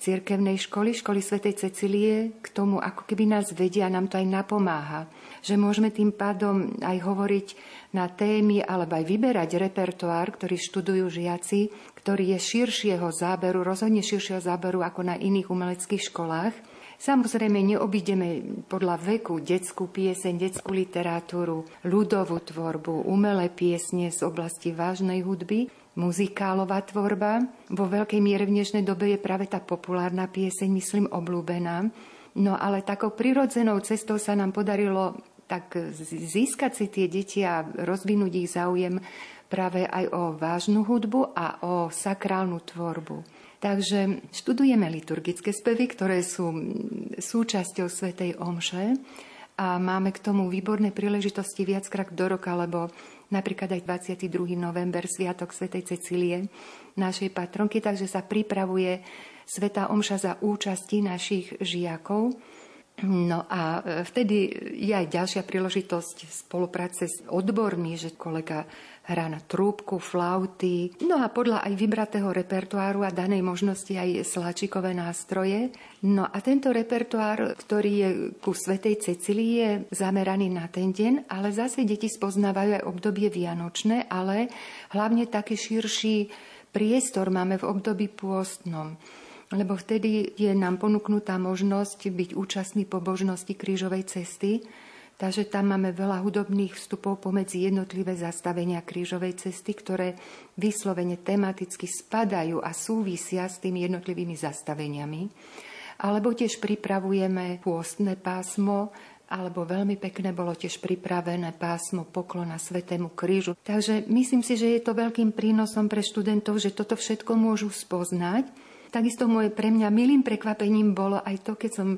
cirkevnej školy, školy svätej Cecilie, k tomu ako keby nás vedia, nám to aj napomáha. Že môžeme tým pádom aj hovoriť na témy alebo aj vyberať repertoár, ktorý študujú žiaci, ktorý je širšieho záberu, rozhodne širšieho záberu ako na iných umeleckých školách Samozrejme, neobídeme podľa veku detskú pieseň, detskú literatúru, ľudovú tvorbu, umelé piesne z oblasti vážnej hudby, muzikálová tvorba. Vo veľkej miere v dnešnej dobe je práve tá populárna pieseň, myslím, oblúbená. No ale takou prirodzenou cestou sa nám podarilo tak získať si tie deti a rozvinúť ich záujem práve aj o vážnu hudbu a o sakrálnu tvorbu. Takže študujeme liturgické spevy, ktoré sú súčasťou Svetej Omše a máme k tomu výborné príležitosti viackrát do roka, lebo napríklad aj 22. november, Sviatok Svetej Cecílie, našej patronky, takže sa pripravuje Sveta Omša za účasti našich žiakov. No a vtedy je aj ďalšia príležitosť spolupráce s odbormi, že kolega hrá na trúbku, flauty, no a podľa aj vybratého repertoáru a danej možnosti aj sláčikové nástroje. No a tento repertoár, ktorý je ku Svetej Cecílii, je zameraný na ten deň, ale zase deti spoznávajú aj obdobie vianočné, ale hlavne taký širší priestor máme v období pôstnom lebo vtedy je nám ponúknutá možnosť byť účastný pobožnosti krížovej cesty, Takže tam máme veľa hudobných vstupov pomedzi jednotlivé zastavenia krížovej cesty, ktoré vyslovene tematicky spadajú a súvisia s tými jednotlivými zastaveniami. Alebo tiež pripravujeme pôstne pásmo, alebo veľmi pekné bolo tiež pripravené pásmo poklona Svetému krížu. Takže myslím si, že je to veľkým prínosom pre študentov, že toto všetko môžu spoznať. Takisto moje pre mňa milým prekvapením bolo aj to, keď som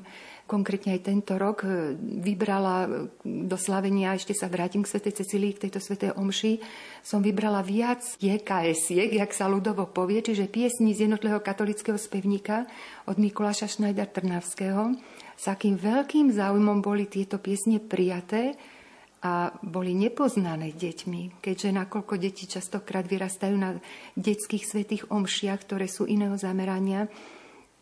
konkrétne aj tento rok e, vybrala e, do slavenia, ešte sa vrátim k Sv. Cecílii, k tejto Svetej Omši, som vybrala viac GKS-iek, jak sa ľudovo povie, čiže piesni z jednotlivého katolického spevníka od Mikuláša Schneider Trnavského. S akým veľkým záujmom boli tieto piesne prijaté a boli nepoznané deťmi, keďže nakoľko deti častokrát vyrastajú na detských svetých omšiach, ktoré sú iného zamerania,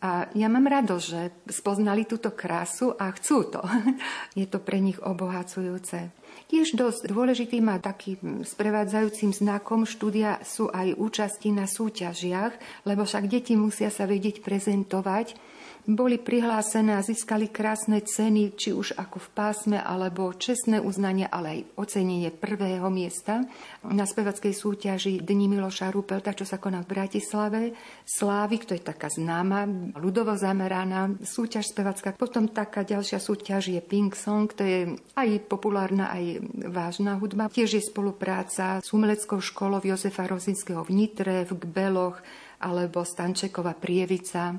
a ja mám rado, že spoznali túto krásu a chcú to. [LAUGHS] Je to pre nich obohacujúce. Tiež dosť dôležitým a takým sprevádzajúcim znakom štúdia sú aj účasti na súťažiach, lebo však deti musia sa vedieť prezentovať boli prihlásené a získali krásne ceny, či už ako v pásme, alebo čestné uznanie, ale aj ocenenie prvého miesta na spevackej súťaži Dni Miloša Rupelta, čo sa koná v Bratislave. Slávik, to je taká známa, ľudovo zameraná súťaž spevacká. Potom taká ďalšia súťaž je Pink Song, to je aj populárna, aj vážna hudba. Tiež je spolupráca s umeleckou školou Jozefa Rozinského v Nitre, v Gbeloch, alebo Stančekova Prievica.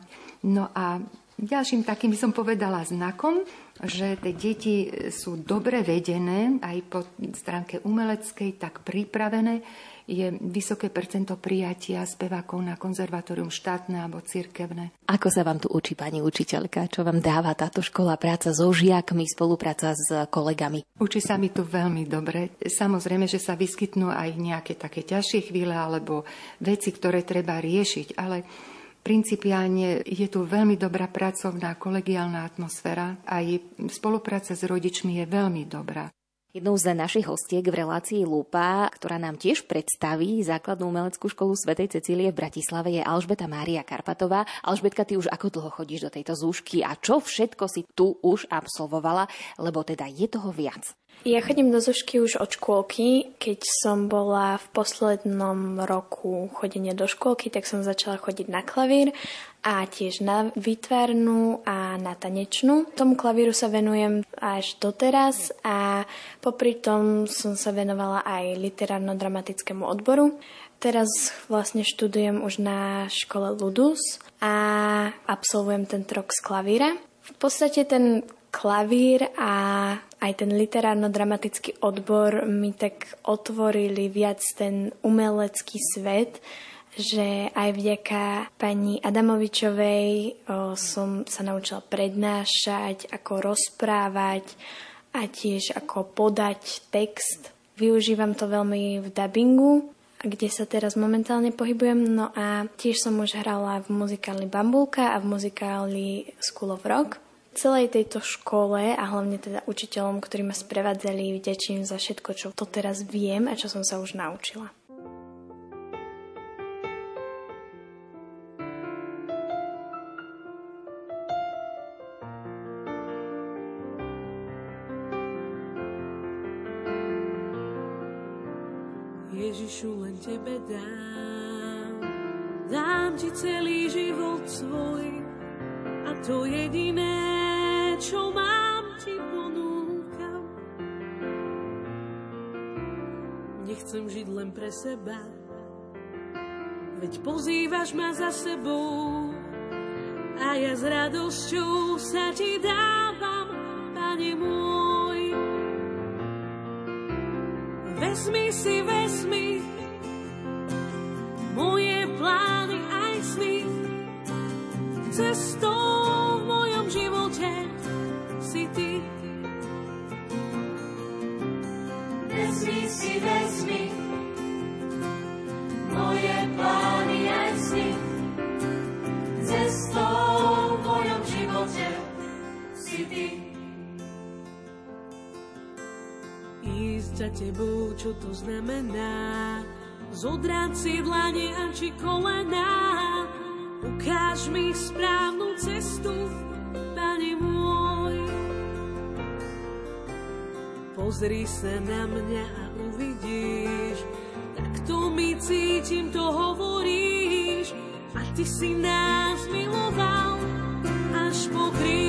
No a ďalším takým by som povedala znakom, že tie deti sú dobre vedené, aj po stránke umeleckej, tak pripravené, je vysoké percento prijatia spevákov na konzervatórium štátne alebo cirkevné. Ako sa vám tu učí pani učiteľka? Čo vám dáva táto škola? Práca so žiakmi, spolupráca s kolegami? Učí sa mi tu veľmi dobre. Samozrejme, že sa vyskytnú aj nejaké také ťažšie chvíle alebo veci, ktoré treba riešiť, ale Principiálne je tu veľmi dobrá pracovná kolegiálna atmosféra a aj spolupráca s rodičmi je veľmi dobrá. Jednou z našich hostiek v relácii Lupa, ktorá nám tiež predstaví základnú umeleckú školu Svetej Cecílie v Bratislave, je Alžbeta Mária Karpatová. Alžbetka, ty už ako dlho chodíš do tejto zúšky a čo všetko si tu už absolvovala, lebo teda je toho viac? Ja chodím do Zušky už od škôlky. Keď som bola v poslednom roku chodenia do škôlky, tak som začala chodiť na klavír a tiež na výtvarnú a na tanečnú. Tomu klavíru sa venujem až doteraz a popri tom som sa venovala aj literárno-dramatickému odboru. Teraz vlastne študujem už na škole Ludus a absolvujem ten rok z klavíra. V podstate ten klavír a aj ten literárno-dramatický odbor mi tak otvorili viac ten umelecký svet, že aj vďaka pani Adamovičovej o, som sa naučila prednášať, ako rozprávať a tiež ako podať text. Využívam to veľmi v dubbingu, kde sa teraz momentálne pohybujem. No a tiež som už hrala v muzikáli Bambulka a v muzikáli School of Rock celej tejto škole a hlavne teda učiteľom, ktorí ma sprevádzali, vďačím za všetko, čo to teraz viem a čo som sa už naučila. Tebe dám, dám Ti celý život svoj a to jediné, čo mám, ti ponúkam. Nechcem žiť len pre seba, veď pozývaš ma za sebou a ja s radosťou sa ti dávam, Pane môj. Vezmi si, vezmi čo to znamená? Zodrať si dlane a či kolená. Ukáž mi správnu cestu, Pane môj. Pozri sa na mňa a uvidíš, tak to mi cítim, to hovoríš a ty si nás miloval až po kríž.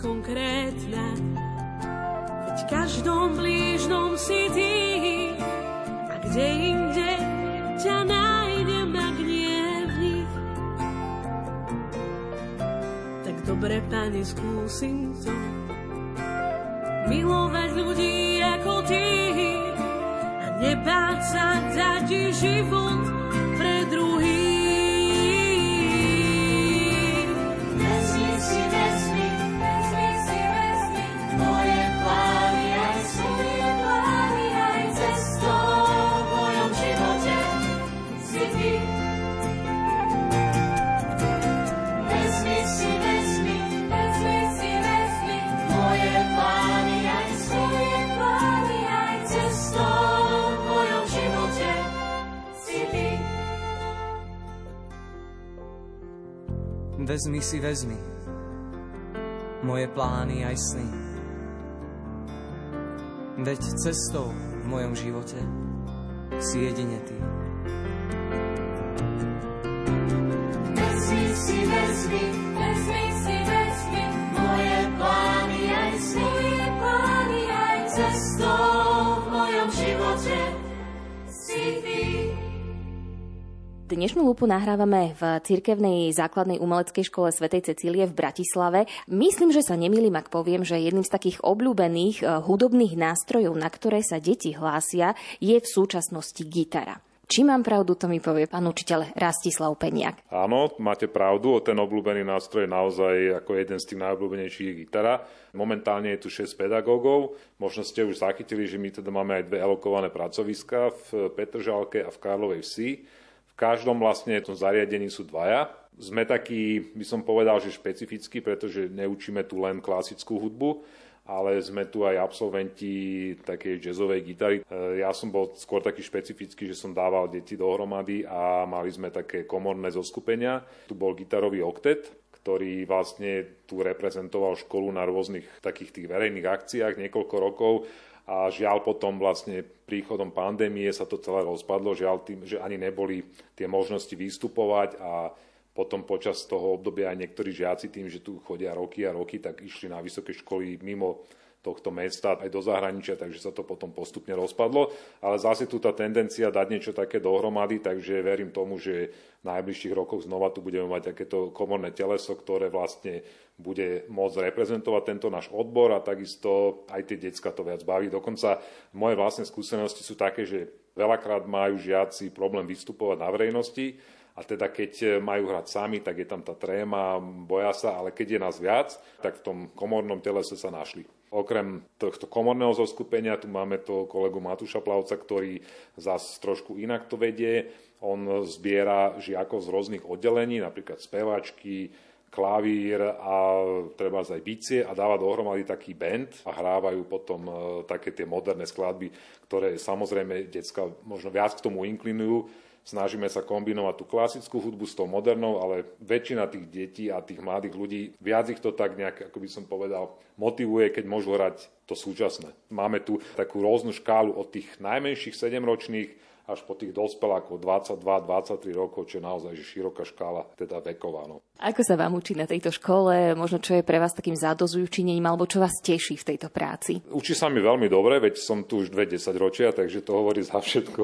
Konkrétna, veď každom blížnom si ty a kde inde ťa nájdem, ak nie v nich. Tak dobre, pane, skúsim to, milovať ľudí ako ty a nebáť sa dať život Vezmi si, vezmi moje plány aj sny. Veď cestou v mojom živote si jedine ty. Vezmi si, vezmi, vezmi si, Dnešnú lupu nahrávame v cirkevnej základnej umeleckej škole svätej Cecílie v Bratislave. Myslím, že sa nemýlim, ak poviem, že jedným z takých obľúbených eh, hudobných nástrojov, na ktoré sa deti hlásia, je v súčasnosti gitara. Či mám pravdu, to mi povie pán učiteľ Rastislav Peniak. Áno, máte pravdu, ten obľúbený nástroj je naozaj ako jeden z tých najobľúbenejších gitara. Momentálne je tu 6 pedagógov, možno ste už zachytili, že my teda máme aj dve alokované pracoviska v Petržalke a v Karlovej Vsi každom vlastne tom zariadení sú dvaja. Sme takí, by som povedal, že špecifickí, pretože neučíme tu len klasickú hudbu, ale sme tu aj absolventi takej jazzovej gitary. E, ja som bol skôr taký špecifický, že som dával deti dohromady a mali sme také komorné zoskupenia. Tu bol gitarový oktet, ktorý vlastne tu reprezentoval školu na rôznych takých tých verejných akciách niekoľko rokov a žiaľ potom vlastne príchodom pandémie sa to celé rozpadlo, žiaľ tým, že ani neboli tie možnosti vystupovať a potom počas toho obdobia aj niektorí žiaci tým, že tu chodia roky a roky, tak išli na vysoké školy mimo tohto mesta aj do zahraničia, takže sa to potom postupne rozpadlo. Ale zase tu tá tendencia dať niečo také dohromady, takže verím tomu, že v najbližších rokoch znova tu budeme mať takéto komorné teleso, ktoré vlastne bude môcť reprezentovať tento náš odbor a takisto aj tie decka to viac baví. Dokonca moje vlastné skúsenosti sú také, že veľakrát majú žiaci problém vystupovať na verejnosti, a teda keď majú hrať sami, tak je tam tá tréma, boja sa, ale keď je nás viac, tak v tom komornom telese sa našli. Okrem tohto komorného zoskupenia tu máme to kolegu Matúša Plavca, ktorý zase trošku inak to vedie. On zbiera žiakov z rôznych oddelení, napríklad spevačky, klavír a treba aj bicie a dáva dohromady taký band a hrávajú potom e, také tie moderné skladby, ktoré samozrejme decka možno viac k tomu inklinujú Snažíme sa kombinovať tú klasickú hudbu s tou modernou, ale väčšina tých detí a tých mladých ľudí, viac ich to tak nejak, ako by som povedal, motivuje, keď môžu hrať to súčasné. Máme tu takú rôznu škálu od tých najmenších 7-ročných až po tých dospelákov 22-23 rokov, čo je naozaj široká škála, teda veková. No. Ako sa vám učí na tejto škole? Možno čo je pre vás takým zádozujúčinením, alebo čo vás teší v tejto práci? Učí sa mi veľmi dobre, veď som tu už 20 ročia, takže to hovorí za všetko.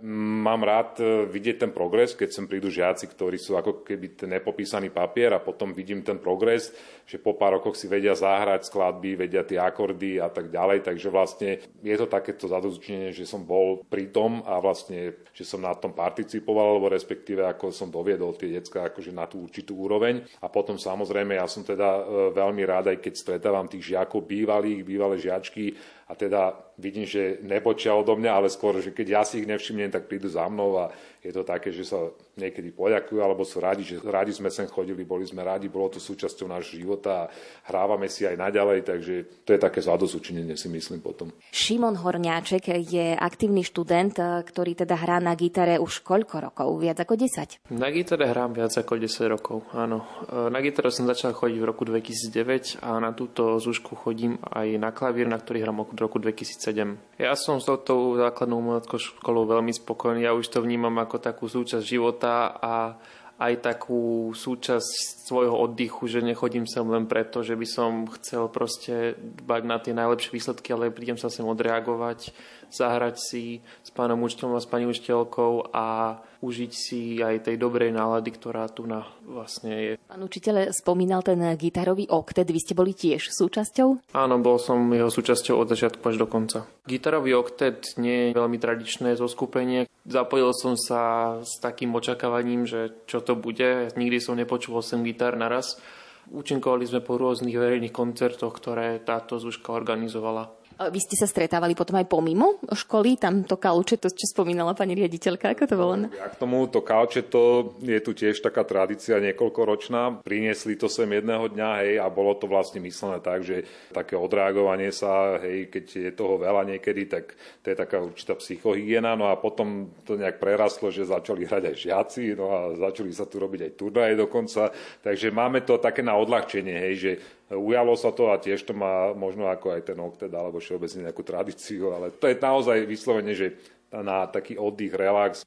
[LAUGHS] Mám rád e, vidieť ten progres, keď sem prídu žiaci, ktorí sú ako keby ten nepopísaný papier a potom vidím ten progres, že po pár rokoch si vedia zahrať skladby, vedia tie akordy a tak ďalej, takže vlastne je to takéto zadozúčenie, že som bol pri tom a vlastne, že som na tom participoval, alebo respektíve ako som doviedol tie decka akože na tú určitú úroveň. A potom samozrejme, ja som teda e, veľmi rád, aj keď stretávam tých žiakov bývalých, bývalé žiačky a teda vidím, že nepočia odo mňa, ale skôr, že keď ja si ich nevšimnem, tak prídu za mnou a je to také, že sa niekedy poďakujú, alebo sú radi, že radi sme sem chodili, boli sme radi, bolo to súčasťou nášho života a hrávame si aj naďalej, takže to je také zadosúčinenie, si myslím potom. Šimon Horňáček je aktívny študent, ktorý teda hrá na gitare už koľko rokov? Viac ako 10? Na gitare hrám viac ako 10 rokov, áno. Na gitare som začal chodiť v roku 2009 a na túto zúšku chodím aj na klavír, na ktorý hrám od roku 2007. Ja som s touto základnou umeleckou školou veľmi spokojný, ja už to vnímam ako takú súčasť života a aj takú súčasť svojho oddychu, že nechodím sem len preto, že by som chcel proste dbať na tie najlepšie výsledky, ale prídem sa sem odreagovať, zahrať si s pánom učiteľom a s pani učiteľkou a užiť si aj tej dobrej nálady, ktorá tu na vlastne je. Pán učiteľ spomínal ten gitarový oktet, vy ste boli tiež súčasťou? Áno, bol som jeho súčasťou od začiatku až do konca. Gitarový oktet nie je veľmi tradičné zoskupenie. Zapojil som sa s takým očakávaním, že čo to bude. Nikdy som nepočul 8 gitár naraz. Účinkovali sme po rôznych verejných koncertoch, ktoré táto zúška organizovala. Vy ste sa stretávali potom aj pomimo školy, tam to kauče, to čo spomínala pani riaditeľka, ako to bolo? Ja k tomu to kauče, to je tu tiež taká tradícia niekoľkoročná. Priniesli to sem jedného dňa, hej, a bolo to vlastne myslené tak, že také odreagovanie sa, hej, keď je toho veľa niekedy, tak to je taká určitá psychohygiena, no a potom to nejak prerastlo, že začali hrať aj žiaci, no a začali sa tu robiť aj turnaje dokonca, takže máme to také na odľahčenie, hej, že Ujalo sa to a tiež to má možno ako aj ten oktet alebo všeobecne nejakú tradíciu, ale to je naozaj vyslovene, že na taký oddych, relax.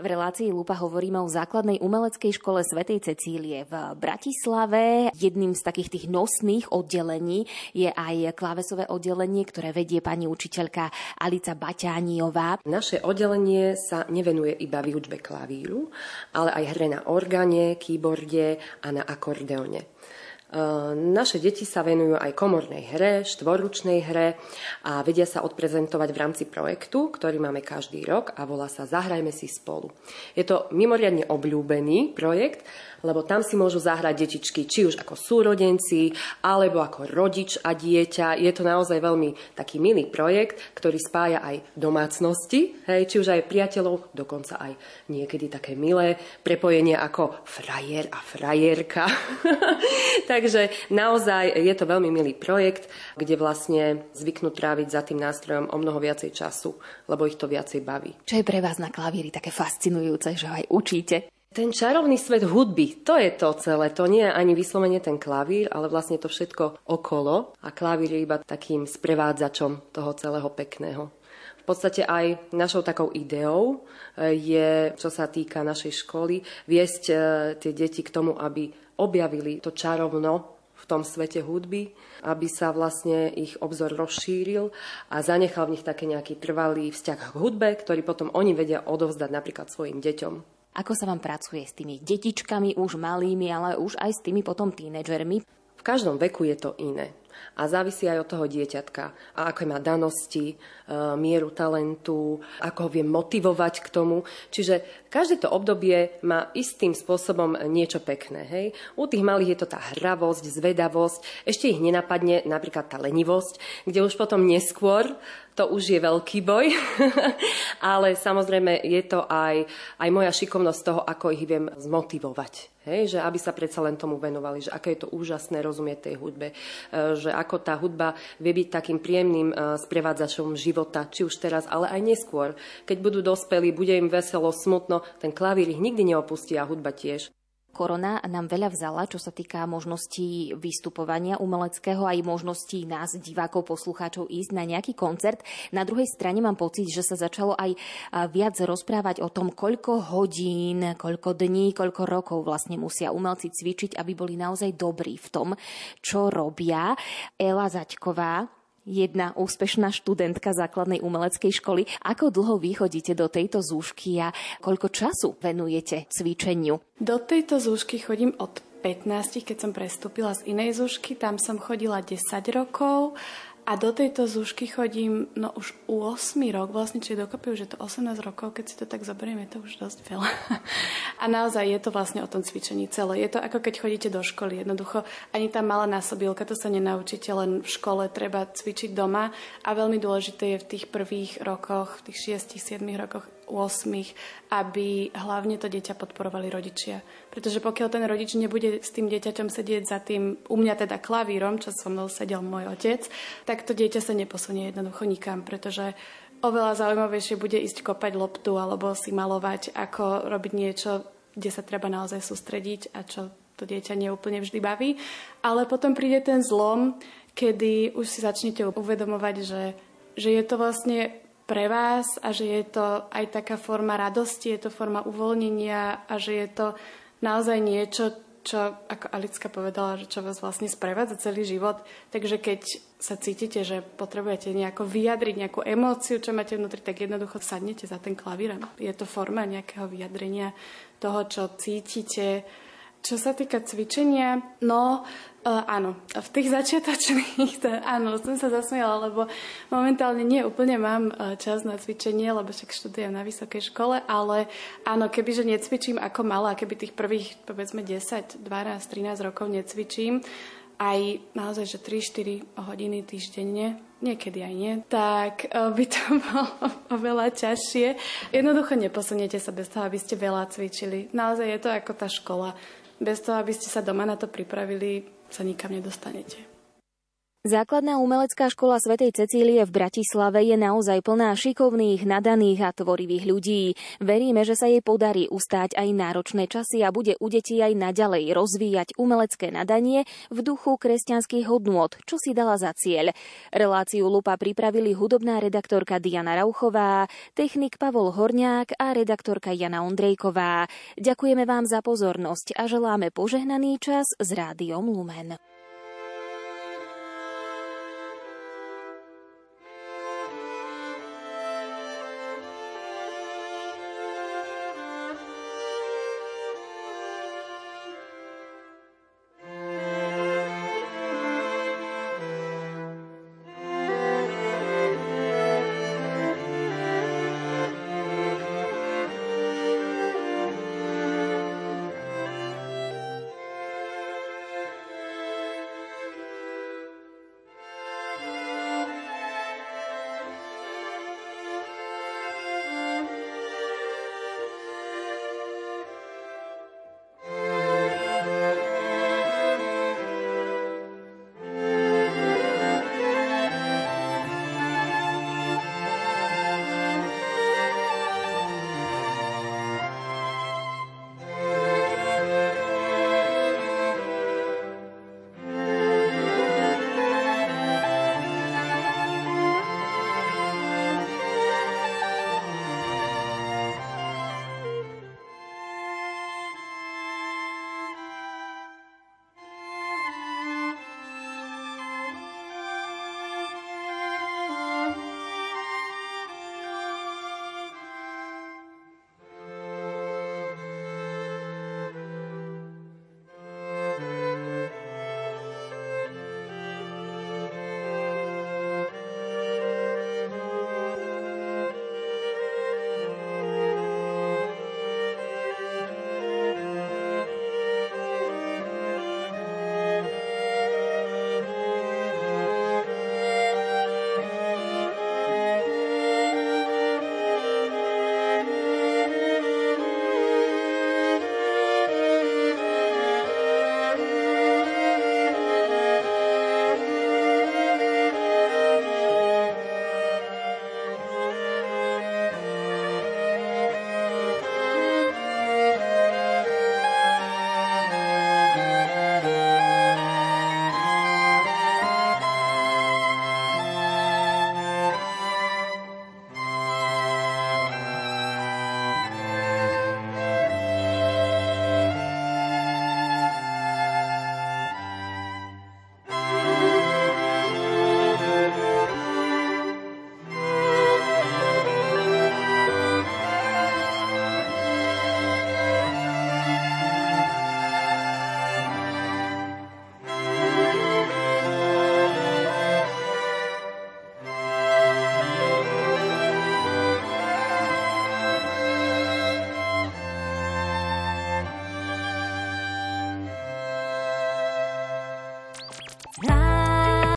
V relácii Lupa hovoríme o základnej umeleckej škole Svetej Cecílie v Bratislave. Jedným z takých tých nosných oddelení je aj klávesové oddelenie, ktoré vedie pani učiteľka Alica Baťániová. Naše oddelenie sa nevenuje iba výučbe klavíru, ale aj hre na organe, kýborde a na akordeone. Naše deti sa venujú aj komornej hre, štvorručnej hre a vedia sa odprezentovať v rámci projektu, ktorý máme každý rok a volá sa Zahrajme si spolu. Je to mimoriadne obľúbený projekt, lebo tam si môžu zahrať detičky, či už ako súrodenci, alebo ako rodič a dieťa. Je to naozaj veľmi taký milý projekt, ktorý spája aj domácnosti, hej, či už aj priateľov, dokonca aj niekedy také milé prepojenie ako frajer a frajerka. [LAUGHS] Takže naozaj je to veľmi milý projekt, kde vlastne zvyknú tráviť za tým nástrojom o mnoho viacej času, lebo ich to viacej baví. Čo je pre vás na klavíri také fascinujúce, že ho aj učíte? Ten čarovný svet hudby, to je to celé. To nie je ani vyslovene ten klavír, ale vlastne to všetko okolo. A klavír je iba takým sprevádzačom toho celého pekného. V podstate aj našou takou ideou e, je, čo sa týka našej školy, viesť e, tie deti k tomu, aby objavili to čarovno v tom svete hudby, aby sa vlastne ich obzor rozšíril a zanechal v nich také nejaký trvalý vzťah k hudbe, ktorý potom oni vedia odovzdať napríklad svojim deťom. Ako sa vám pracuje s tými detičkami, už malými, ale už aj s tými potom tínedžermi? V každom veku je to iné. A závisí aj od toho dieťatka. A aké má danosti, e, mieru talentu, ako ho vie motivovať k tomu. Čiže každé to obdobie má istým spôsobom niečo pekné. Hej? U tých malých je to tá hravosť, zvedavosť, ešte ich nenapadne napríklad tá lenivosť, kde už potom neskôr to už je veľký boj, [LAUGHS] ale samozrejme je to aj, aj moja šikovnosť toho, ako ich viem zmotivovať. Hej, že aby sa predsa len tomu venovali, že aké je to úžasné rozumieť tej hudbe, e, že ako tá hudba vie byť takým príjemným e, sprevádzačom života, či už teraz, ale aj neskôr. Keď budú dospelí, bude im veselo, smutno, ten klavír ich nikdy neopustí a hudba tiež. Korona nám veľa vzala, čo sa týka možností vystupovania umeleckého aj možností nás, divákov, poslucháčov, ísť na nejaký koncert. Na druhej strane mám pocit, že sa začalo aj viac rozprávať o tom, koľko hodín, koľko dní, koľko rokov vlastne musia umelci cvičiť, aby boli naozaj dobrí v tom, čo robia. Ela Zaďková, jedna úspešná študentka základnej umeleckej školy. Ako dlho vy chodíte do tejto zúšky a koľko času venujete cvičeniu? Do tejto zúšky chodím od 15, keď som prestúpila z inej zúšky, tam som chodila 10 rokov a do tejto zúšky chodím no už u 8 rok, vlastne či dokopy už je to 18 rokov, keď si to tak zoberieme, je to už dosť veľa. [LAUGHS] A naozaj je to vlastne o tom cvičení celé. Je to ako keď chodíte do školy. Jednoducho ani tá malá násobilka, to sa nenaučíte len v škole, treba cvičiť doma a veľmi dôležité je v tých prvých rokoch, v tých 6-7 rokoch 8, aby hlavne to dieťa podporovali rodičia. Pretože pokiaľ ten rodič nebude s tým dieťaťom sedieť za tým, u mňa teda klavírom, čo so mnou sedel môj otec, tak to dieťa sa neposunie jednoducho nikam, pretože oveľa zaujímavejšie bude ísť kopať loptu alebo si malovať, ako robiť niečo, kde sa treba naozaj sústrediť a čo to dieťa neúplne vždy baví. Ale potom príde ten zlom, kedy už si začnete uvedomovať, že, že je to vlastne pre vás a že je to aj taká forma radosti, je to forma uvoľnenia a že je to naozaj niečo, čo, ako Alicka povedala, že čo vás vlastne sprevádza celý život. Takže keď sa cítite, že potrebujete nejako vyjadriť nejakú emóciu, čo máte vnútri, tak jednoducho sadnete za ten klavír. Je to forma nejakého vyjadrenia toho, čo cítite, čo sa týka cvičenia, no uh, áno, v tých začiatočných, to, áno, som sa zasmiela, lebo momentálne nie úplne mám uh, čas na cvičenie, lebo však študujem na vysokej škole, ale áno, kebyže necvičím ako malá, keby tých prvých, povedzme, 10, 12, 13 rokov necvičím, aj naozaj, že 3-4 hodiny týždenne, niekedy aj nie, tak eh, by to [LAUGHS] bolo oveľa ťažšie. Jednoducho neposuniete sa bez toho, aby ste veľa cvičili. Naozaj je to ako tá škola. Bez toho, aby ste sa doma na to pripravili, sa nikam nedostanete. Základná umelecká škola svätej Cecílie v Bratislave je naozaj plná šikovných, nadaných a tvorivých ľudí. Veríme, že sa jej podarí ustáť aj náročné časy a bude u detí aj naďalej rozvíjať umelecké nadanie v duchu kresťanských hodnôt, čo si dala za cieľ. Reláciu Lupa pripravili hudobná redaktorka Diana Rauchová, technik Pavol Horňák a redaktorka Jana Ondrejková. Ďakujeme vám za pozornosť a želáme požehnaný čas s rádiom Lumen.